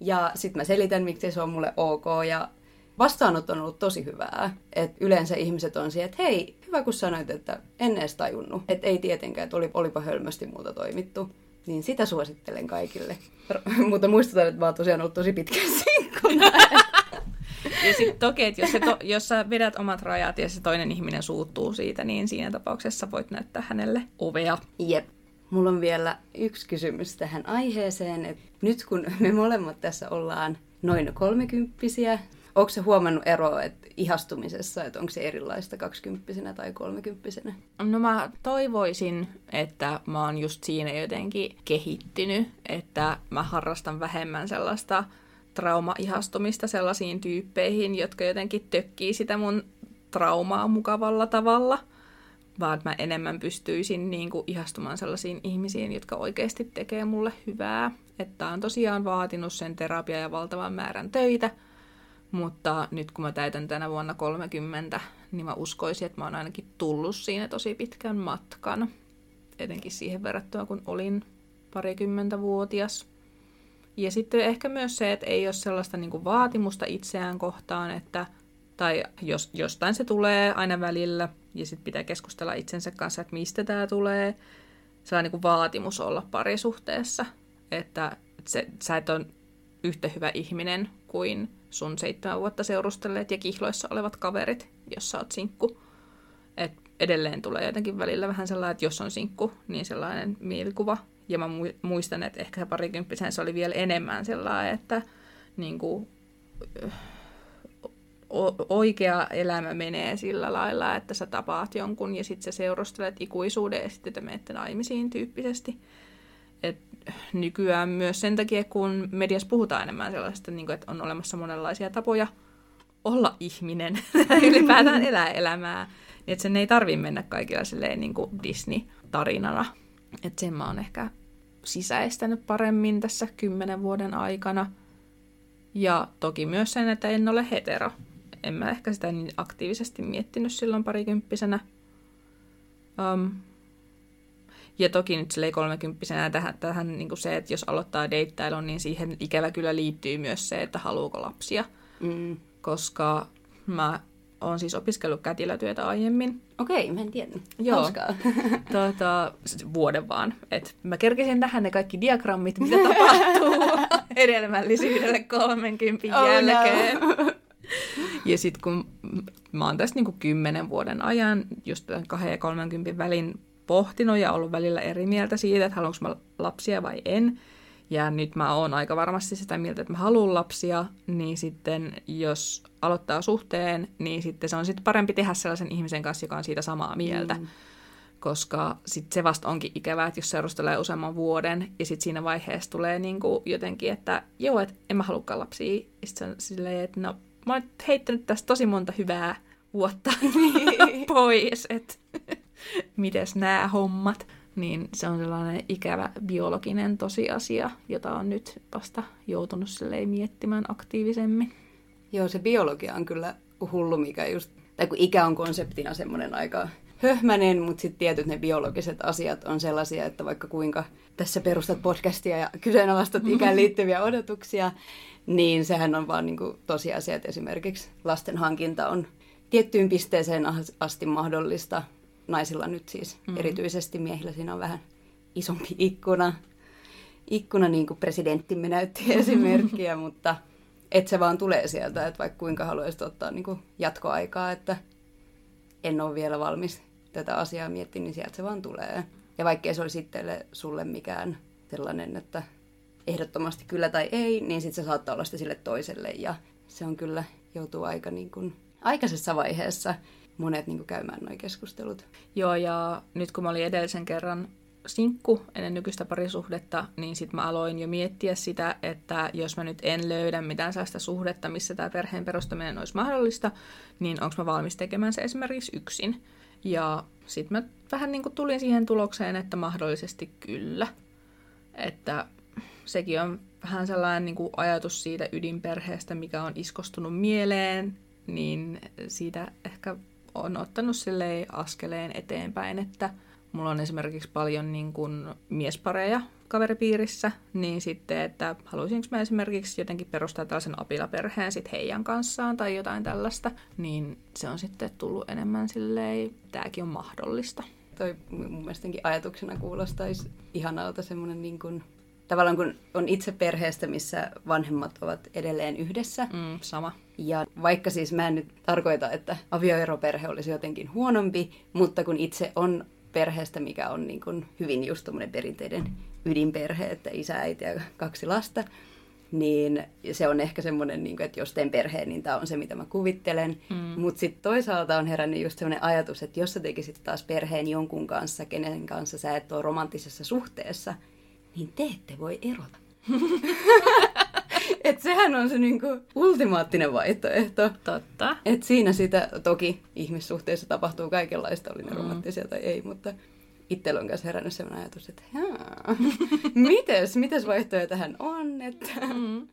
Ja sitten mä selitän, miksi se on mulle ok ja vastaanotto on ollut tosi hyvää. Et yleensä ihmiset on siihen, että hei, hyvä kun sanoit, että en edes tajunnut. Että ei tietenkään, että oli, olipa hölmösti muuta toimittu. Niin sitä suosittelen kaikille. Mutta muistutan, että mä oon tosiaan ollut tosi pitkään sinkkuna. Ja sitten toki, että jos, to, jos sä vedät omat rajat ja se toinen ihminen suuttuu siitä, niin siinä tapauksessa voit näyttää hänelle ovea. Jep. Mulla on vielä yksi kysymys tähän aiheeseen. Että nyt kun me molemmat tässä ollaan noin kolmekymppisiä, onko se huomannut eroa että ihastumisessa, että onko se erilaista kaksikymppisenä tai kolmekymppisenä? No mä toivoisin, että mä oon just siinä jotenkin kehittynyt, että mä harrastan vähemmän sellaista trauma-ihastumista sellaisiin tyyppeihin, jotka jotenkin tökkii sitä mun traumaa mukavalla tavalla, vaan että mä enemmän pystyisin niin kuin ihastumaan sellaisiin ihmisiin, jotka oikeasti tekee mulle hyvää. Että on tosiaan vaatinut sen terapia ja valtavan määrän töitä, mutta nyt kun mä täytän tänä vuonna 30, niin mä uskoisin, että mä oon ainakin tullut siinä tosi pitkän matkan. Etenkin siihen verrattuna, kun olin parikymmentä vuotias. Ja sitten ehkä myös se, että ei ole sellaista niin kuin vaatimusta itseään kohtaan, että tai jos, jostain se tulee aina välillä, ja sitten pitää keskustella itsensä kanssa, että mistä tämä tulee. Se on niin kuin vaatimus olla parisuhteessa, että se, sä et ole yhtä hyvä ihminen kuin sun seitsemän vuotta seurustelleet ja kihloissa olevat kaverit, jos sä oot sinkku. Et edelleen tulee jotenkin välillä vähän sellainen, että jos on sinkku, niin sellainen mielikuva. Ja mä muistan, että ehkä parikymppisen se oli vielä enemmän sellainen, että niin kuin, oikea elämä menee sillä lailla, että sä tapaat jonkun ja sitten sä seurustelet ikuisuuden ja sitten te menette naimisiin tyyppisesti. Et nykyään myös sen takia, kun mediassa puhutaan enemmän sellaista, niin että on olemassa monenlaisia tapoja olla ihminen, ylipäätään elää elämää, niin että sen ei tarvi mennä kaikilla silleen niin kuin Disney-tarinana. Että sen mä oon ehkä sisäistänyt paremmin tässä kymmenen vuoden aikana. Ja toki myös sen, että en ole hetero. En mä ehkä sitä niin aktiivisesti miettinyt silloin parikymppisenä. Um, ja toki nyt silleen kolmekymppisenä tähän, tähän niin kuin se, että jos aloittaa deittailun, niin siihen ikävä kyllä liittyy myös se, että haluuko lapsia. Mm. Koska mä oon siis opiskellut kätilötyötä aiemmin. Okei, mä en tiedä. Joo. Tuota, vuoden vaan. Et mä kerkesin nähdä ne kaikki diagrammit, mitä tapahtuu hedelmällisyydelle 30 oh, jälkeen. No. Ja sitten kun mä oon tässä niinku kymmenen vuoden ajan, just tämän 2 ja 30 välin pohtinut ja ollut välillä eri mieltä siitä, että haluanko mä lapsia vai en. Ja nyt mä oon aika varmasti sitä mieltä, että mä haluan lapsia, niin sitten jos aloittaa suhteen, niin sitten se on sitten parempi tehdä sellaisen ihmisen kanssa, joka on siitä samaa mieltä. Mm. Koska sitten se vasta onkin ikävää, että jos seurustelee useamman vuoden ja sitten siinä vaiheessa tulee niinku jotenkin, että joo, että en mä halukaan lapsia. Ja sitten se on silleen, että no mä oon heittänyt tästä tosi monta hyvää vuotta pois, että mites nämä hommat. Niin se on sellainen ikävä biologinen tosiasia, jota on nyt vasta joutunut miettimään aktiivisemmin. Joo, se biologia on kyllä hullu, mikä just, tai kun ikä on konseptina semmoinen aika höhmänen, mutta sitten tietyt ne biologiset asiat on sellaisia, että vaikka kuinka tässä perustat podcastia ja kyseenalaistat ikään liittyviä odotuksia, niin sehän on vaan niinku tosiasia, että esimerkiksi lasten hankinta on tiettyyn pisteeseen asti mahdollista. Naisilla nyt siis mm. erityisesti, miehillä siinä on vähän isompi ikkuna. Ikkuna, niin kuin presidenttimme näytti esimerkkiä, mutta et se vaan tulee sieltä, että vaikka kuinka haluaisit ottaa niin kuin jatkoaikaa, että en ole vielä valmis tätä asiaa miettiä, niin sieltä se vaan tulee. Ja vaikkei se olisi itselle sulle mikään sellainen, että ehdottomasti kyllä tai ei, niin sitten se saattaa olla sitä sille toiselle. Ja se on kyllä, joutuu aika niin kuin aikaisessa vaiheessa monet niin kuin käymään nuo keskustelut. Joo, ja nyt kun mä olin edellisen kerran sinkku ennen nykyistä parisuhdetta, niin sitten mä aloin jo miettiä sitä, että jos mä nyt en löydä mitään sellaista suhdetta, missä tämä perheen perustaminen olisi mahdollista, niin onko mä valmis tekemään se esimerkiksi yksin. Ja sitten mä vähän niin kuin tulin siihen tulokseen, että mahdollisesti kyllä. että sekin on vähän sellainen niin kuin ajatus siitä ydinperheestä, mikä on iskostunut mieleen, niin siitä ehkä on ottanut askeleen eteenpäin, että mulla on esimerkiksi paljon niin kuin miespareja kaveripiirissä, niin sitten, että haluaisinko mä esimerkiksi jotenkin perustaa tällaisen apilaperheen sit heidän kanssaan tai jotain tällaista, niin se on sitten tullut enemmän silleen, tämäkin on mahdollista. Toi mun mielestäkin ajatuksena kuulostaisi ihanalta semmoinen niin kuin tavallaan kun on itse perheestä, missä vanhemmat ovat edelleen yhdessä. Mm, sama. Ja vaikka siis mä en nyt tarkoita, että avioeroperhe olisi jotenkin huonompi, mutta kun itse on perheestä, mikä on niin kuin hyvin just perinteinen ydinperhe, että isä, äiti ja kaksi lasta, niin se on ehkä semmoinen, niin kuin, että jos teen perheen, niin tämä on se, mitä mä kuvittelen. Mm. Mutta sitten toisaalta on herännyt just semmoinen ajatus, että jos sä tekisit taas perheen jonkun kanssa, kenen kanssa sä et ole romanttisessa suhteessa, niin te ette voi erota. Et sehän on se niinku ultimaattinen vaihtoehto. Totta. Et siinä sitä toki ihmissuhteissa tapahtuu kaikenlaista, oli ne mm. romanttisia tai ei, mutta itsellä on myös herännyt sellainen ajatus, että mites, mites vaihtoehto tähän on? Että... Mm.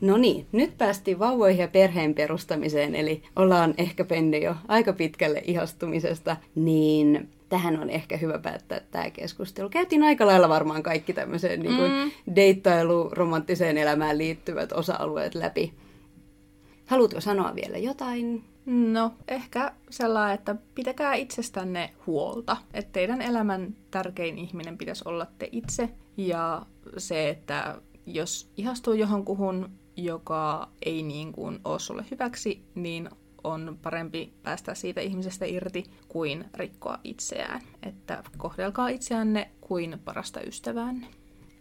No niin, nyt päästiin vauvoihin ja perheen perustamiseen, eli ollaan ehkä penny jo aika pitkälle ihastumisesta, niin tähän on ehkä hyvä päättää tämä keskustelu. Käytiin aika lailla varmaan kaikki tämmöiseen niin kuin mm. deittailu, romanttiseen elämään liittyvät osa-alueet läpi. Haluatko sanoa vielä jotain? No, ehkä sellainen, että pitäkää itsestänne huolta. Että teidän elämän tärkein ihminen pitäisi olla te itse. Ja se, että jos ihastuu johonkuhun, joka ei niin kuin ole sulle hyväksi, niin on parempi päästä siitä ihmisestä irti kuin rikkoa itseään. Että kohdelkaa itseänne kuin parasta ystäväänne.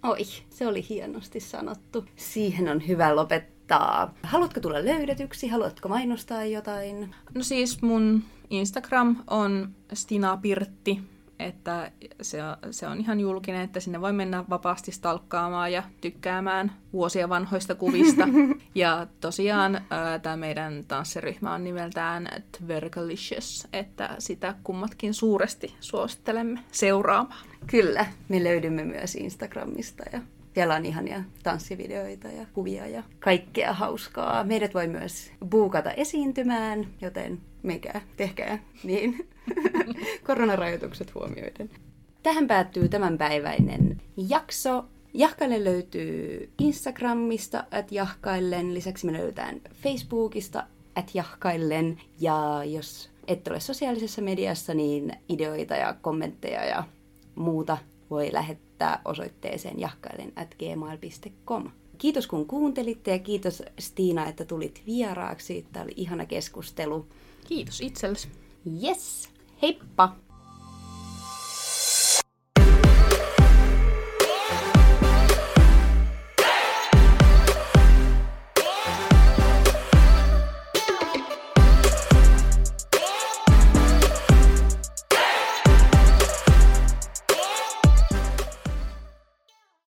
Oi, se oli hienosti sanottu. Siihen on hyvä lopettaa. Haluatko tulla löydetyksi? Haluatko mainostaa jotain? No siis mun Instagram on Stina Pirtti että se, se on ihan julkinen, että sinne voi mennä vapaasti stalkkaamaan ja tykkäämään vuosia vanhoista kuvista. ja tosiaan tämä meidän tanssiryhmä on nimeltään Twerkalicious, että sitä kummatkin suuresti suosittelemme seuraamaan. Kyllä, me löydymme myös Instagramista ja siellä on ihania tanssivideoita ja kuvia ja kaikkea hauskaa. Meidät voi myös buukata esiintymään, joten menkää, tehkää niin. Koronarajoitukset huomioiden. Tähän päättyy tämänpäiväinen jakso. Jahkaille löytyy Instagramista, at jahkaillen. Lisäksi me löydetään Facebookista, at jahkaillen. Ja jos et ole sosiaalisessa mediassa, niin ideoita ja kommentteja ja muuta voi lähettää osoitteeseen jahkaillen at gmail.com. Kiitos kun kuuntelitte ja kiitos Stiina, että tulit vieraaksi. Tämä oli ihana keskustelu. Kiitos itsellesi. Yes, heippa!